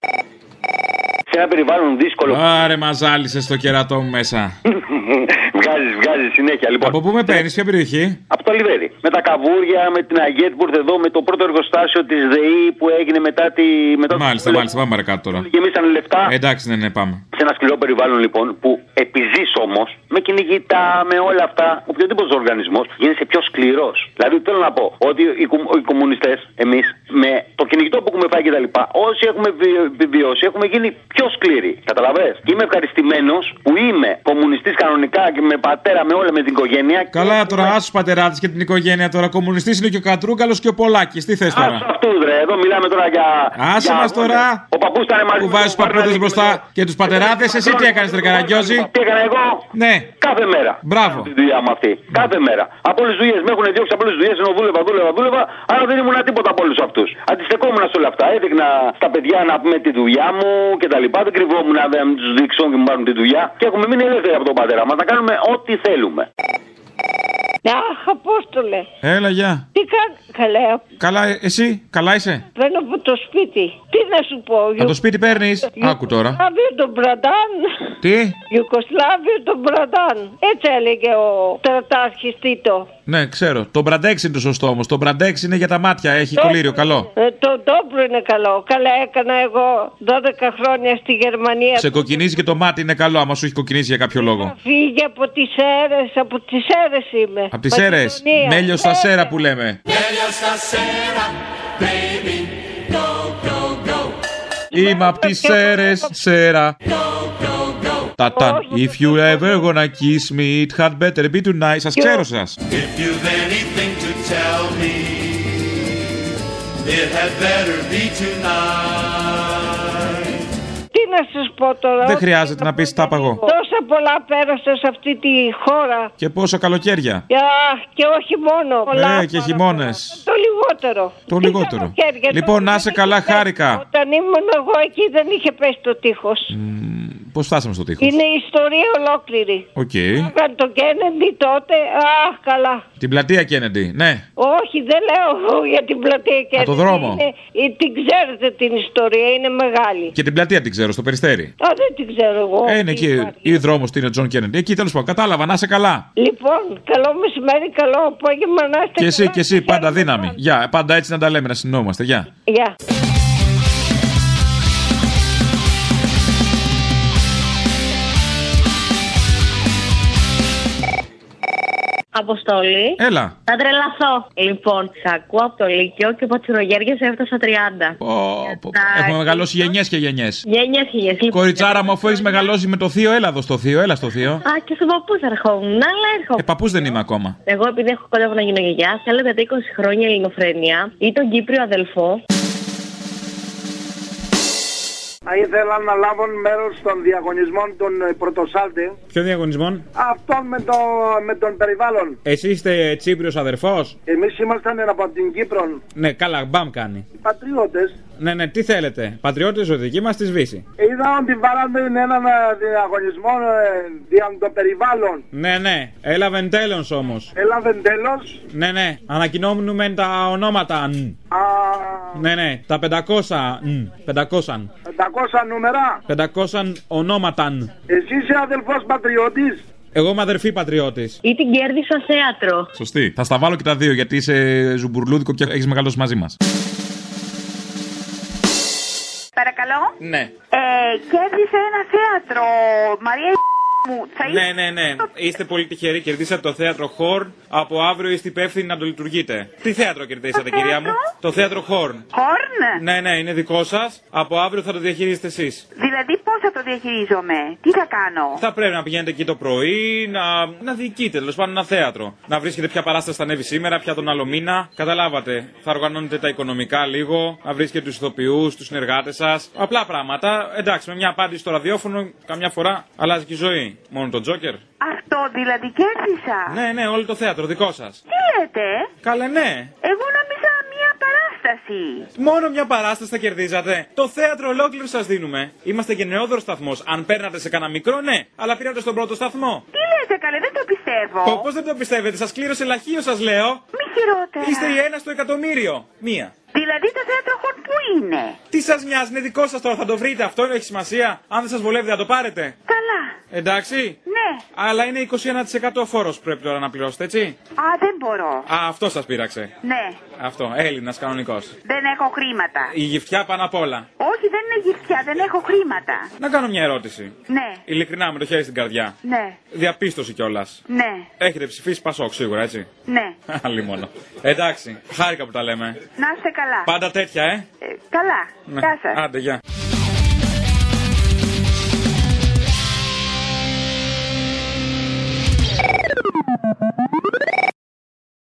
Σε ένα περιβάλλον δύσκολο. Άρε, μας ζάλισε το κερατό μου μέσα. (laughs) βγάζεις, βγάζεις συνέχεια. Λοιπόν, Από πού με παίρνεις, ποια περιοχή; από το Λιβέρι. Με τα καβούρια, με την Αγέτ που ήρθε εδώ, με το πρώτο εργοστάσιο της ΔΕΗ που έγινε μετά τη. Μετά το- Μάλιστα, μάλιστα, πάμε παρακάτω τώρα. Και εμεί δώσανε λεφτά. Εντάξει, ναι, ναι, πάμε. Σε ένα σκληρό περιβάλλον λοιπόν που επιζή όμως με κυνηγητά, με όλα αυτά, οποιοδήποτε οργανισμός γίνεσαι πιο σκληρός. Δηλαδή θέλω να πω ότι οι, κομμου- οι κομμουνιστές, εμείς, με το κυνηγητό που έχουμε φάει κτλ., όσοι έχουμε βι- επιβιώσει, έχουμε γίνει πιο σκληροί. Καταλαβέ. Και είμαι ευχαριστημένος που είμαι κομμουνιστής κανονικά και με πατέρα, με όλα, με την οικογένεια. Καλά τώρα, άσου πατεράτε και την οικογένεια τώρα. Κομμουνιστής είναι και ο Κατρούγκαλος και ο Πολάκης. Τι θες τώρα; Αυτούς ρε, εδώ μιλάμε τώρα για. Άσε για μας αγώνες. τώρα. Ο παππούς ήταν μαζί Που μου, βάζεις του πάρε να παππούδες δείξει μπροστά μετά. και τους πατεράδες, εσύ τι έκανες, Τρε Καραγκιόζη; Τι έκανα εγώ; Ναι. Κάθε μέρα. Μπράβο. Τη δουλειά μου αυτή. Κάθε μέρα. Από όλες τις δουλειές με έχουν διώξει από όλες τις δουλειές ενώ δούλευα, δούλευα, δούλευα. Άρα δεν ήμουν τίποτα από όλους αυτούς. Αντιστεκόμουν σε όλα αυτά. Έδειχνα στα παιδιά να πούμε τη δουλειά μου και τα λοιπά. Δεν κρυβόμουν να δεν τους δείξω και μου πάρουν τη δουλειά. Και έχουμε μείνει ελεύθεροι από τον πατέρα μας. Να κάνουμε ό,τι θέλουμε. Αχ, Απόστολε. Έλα, γεια. Τι κάνει. Καλά, Καλά, ε, εσύ, καλά είσαι; παίρνω από το σπίτι. Τι να σου πω. Από το σπίτι παίρνεις; Άκου τώρα. Ιουγκοσλάβιο τον Μπραντάν. Τι; Ιουγκοσλάβιο τον Μπραντάν. Έτσι έλεγε ο στρατάρχης Τίτο. Ναι, ξέρω. Το μπραντέξ είναι το σωστό όμως. Το μπραντέξ είναι για τα μάτια. Έχει κολλήριο, καλό. Ε, το ντόπλο είναι καλό. Καλά έκανα εγώ 12 χρόνια στη Γερμανία. Σε κοκκινίζει και το μάτι είναι καλό, άμα σου έχει κοκκινίσει για κάποιο λόγο. Φύγε από τις αίρες, από τις αίρες είμαι. Από τις αίρες. Μακεδονία. Μέλιο στα Ε, σέρα που λέμε. Είμαι απ' τις σέρες, σέρα. Ταταν, if you ever gonna kiss me, it had better be tonight. Σας ξέρω σας. If you've anything to tell me, it had better be tonight. Τι να σας πω τώρα. Δεν χρειάζεται να πεις τα παγώ. Τόσα πολλά πέρασα σε αυτή τη χώρα. Και πόσα καλοκαίρια; Αχ, και όχι μόνο. Πολλά Ναι, και χειμώνες. Το λιγότερο. Το λιγότερο. καλοκαίρια, Λοιπόν, τότε να είσαι δεν καλά, είχε πέσει. χάρηκα. Όταν ήμουν εγώ εκεί δεν είχε πέσει το τείχος. Πώς φτάσαμε στο τείχος; Είναι η ιστορία ολόκληρη. Οκ. Έκανε το Κέννεντι τότε. Αχ, καλά. Την πλατεία Κέννεντι, ναι. Όχι, δεν λέω για την πλατεία Κέννεντι. το δρόμο. Είναι, ε, την ξέρετε την ιστορία, είναι μεγάλη. Και την πλατεία την ξέρω, στο περιστέρι. Α, δεν την ξέρω εγώ. Ε, είναι εκεί. Ή δρόμος του είναι Τζον Κέννεντι. Εκεί τέλος πάντων. Κατάλαβα, να είσαι καλά. Λοιπόν, καλό μεσημέρι, καλό απόγευμα να είστε Και εσύ καλά. και εσύ, πάντα δύναμη. Γεια, πάντα έτσι να τα λέμε, να συνεννοούμαστε. Γεια. Γεια. Αποστολή. Έλα. Θα τρελαθώ. Λοιπόν, σ' ακούω από το Λύκειο και από τσιρογέργε έφτασα 30. Έχουμε μεγαλώσει γενιές και γενιές. Γένιε χιλιέ. Κοριτσάρα μου, αφού έχεις μεγαλώσει με το θείο, έλα εδώ στο θείο, έλα στο θείο. Α, και στον παππού θα ερχόμουν. Αλλά έρχομαι. Ε, παππούς δεν είμαι ακόμα. Εγώ επειδή έχω κοντά να γίνω γιαγιά, θέλω για τα 20 χρόνια ελληνοφρένεια ή τον Κύπριο αδελφό. Θα ήθελα να λάβουν μέρος των διαγωνισμών των ε, πρωτοσάλτη. Ποιο διαγωνισμό; Αυτόν με, το, με τον περιβάλλον. Εσύ είστε Τσίπριος αδερφός; Εμείς ήμασταν από την Κύπρο. Ναι, καλά, μπαμ κάνει. Οι πατριώτες. Ναι, ναι, τι θέλετε. Πατριώτες ζωδική μας της Βύση. Είδα ότι βάλανε έναν ε, διαγωνισμό ε, δια το περιβάλλον. Ναι, ναι, έλαβε τέλος όμως. Έλαβε τέλος. Ναι, ναι, ανακοινώνουμε τα ονόματα. νν. Ναι, ναι, τα 500. νν, 500. 500 νούμερα. 500 ονόματα. νν. Εσύ είσαι αδελφός πατριώτης. Εγώ είμαι αδερφή πατριώτης. Ή την κέρδισα θέατρο. Σωστή. Θα στα βάλω και τα δύο γιατί είσαι ζουμπουρλούδικο και έχεις μεγαλώσει μαζί μας. Παρακαλώ. Ναι. Ε, κέρδισε ένα θέατρο. Μαρία μου. Θα Ναι, ναι, ναι. Είστε πολύ τυχεροί. Κερδίσατε το θέατρο Χόρν. Από αύριο είστε υπεύθυνοι να το λειτουργείτε. Τι θέατρο κερδίσατε, κυρία μου; Το θέατρο Χόρν. Χόρν; Ναι, ναι, είναι δικό σας. Από αύριο θα το διαχειρίζετε εσείς. Δηλαδή πώ θα το διαχειρίζομαι; Τι θα κάνω; Θα πρέπει να πηγαίνετε εκεί το πρωί, να, να διοικείτε τέλος πάντων ένα θέατρο. Να βρίσκετε ποια παράσταση θα ανέβει σήμερα, ποια τον άλλο μήνα. Καταλάβατε. Θα οργανώνετε τα οικονομικά λίγο, να βρίσκετε τους ηθοποιούς, τους συνεργάτες σας. Απλά πράγματα. Εντάξει, με μια απάντηση στο ραδιόφωνο, καμιά φορά αλλάζει και η ζωή. Μόνο τον Τζόκερ. Αυτό δηλαδή κέρδισα. Ναι, ναι, όλο το θέατρο δικό σας. Τι λέτε; Καλέ, ναι. Εγώ νόμιζα μία παράσταση. Μόνο μια παράσταση θα κερδίζατε. Το θέατρο ολόκληρο σας δίνουμε. Είμαστε και νεόδρο σταθμός. Αν παίρνατε σε κανένα μικρό, ναι. Αλλά πήρατε στον πρώτο σταθμό. Τι λέτε καλέ δεν το πιστεύω. Πώς δεν το πιστεύετε, σας κλήρωσε λαχείο, σας λέω. Μη χειρότερα. Είστε η ένα στο εκατομμύριο. Μία. Δηλαδή το θέατρο χορ που είναι; Τι σας νοιάζει, είναι δικό σας τώρα, θα το βρείτε. Αυτό έχει σημασία. Αν δεν σας βολεύει, θα το πάρετε. Καλά. Εντάξει. Ναι. Αλλά είναι 21% φόρος πρέπει τώρα να πληρώσετε, έτσι. Α, δεν μπορώ. Α, αυτό σας πείραξε. Ναι, Αυτό, Έλληνας κανονικός. δεν έχω χρήματα. Η γυφτιά πάνω απ' όλα. Όχι, δεν είναι γυφτιά, δεν έχω χρήματα. Να κάνω μια ερώτηση. Ναι, Ειλικρινά, με το χέρι στην καρδιά. ναι, Διαπίστωση κιόλας. ναι, Έχετε ψηφίσει Πασόκ σίγουρα, έτσι. ναι. (laughs) Άλλη μόνο. Εντάξει, χάρηκα που τα λέμε. Να είστε καλά. Πάντα τέτοια, ε. Ε, καλά. Ναι. Γεια σας. Άντε, γεια.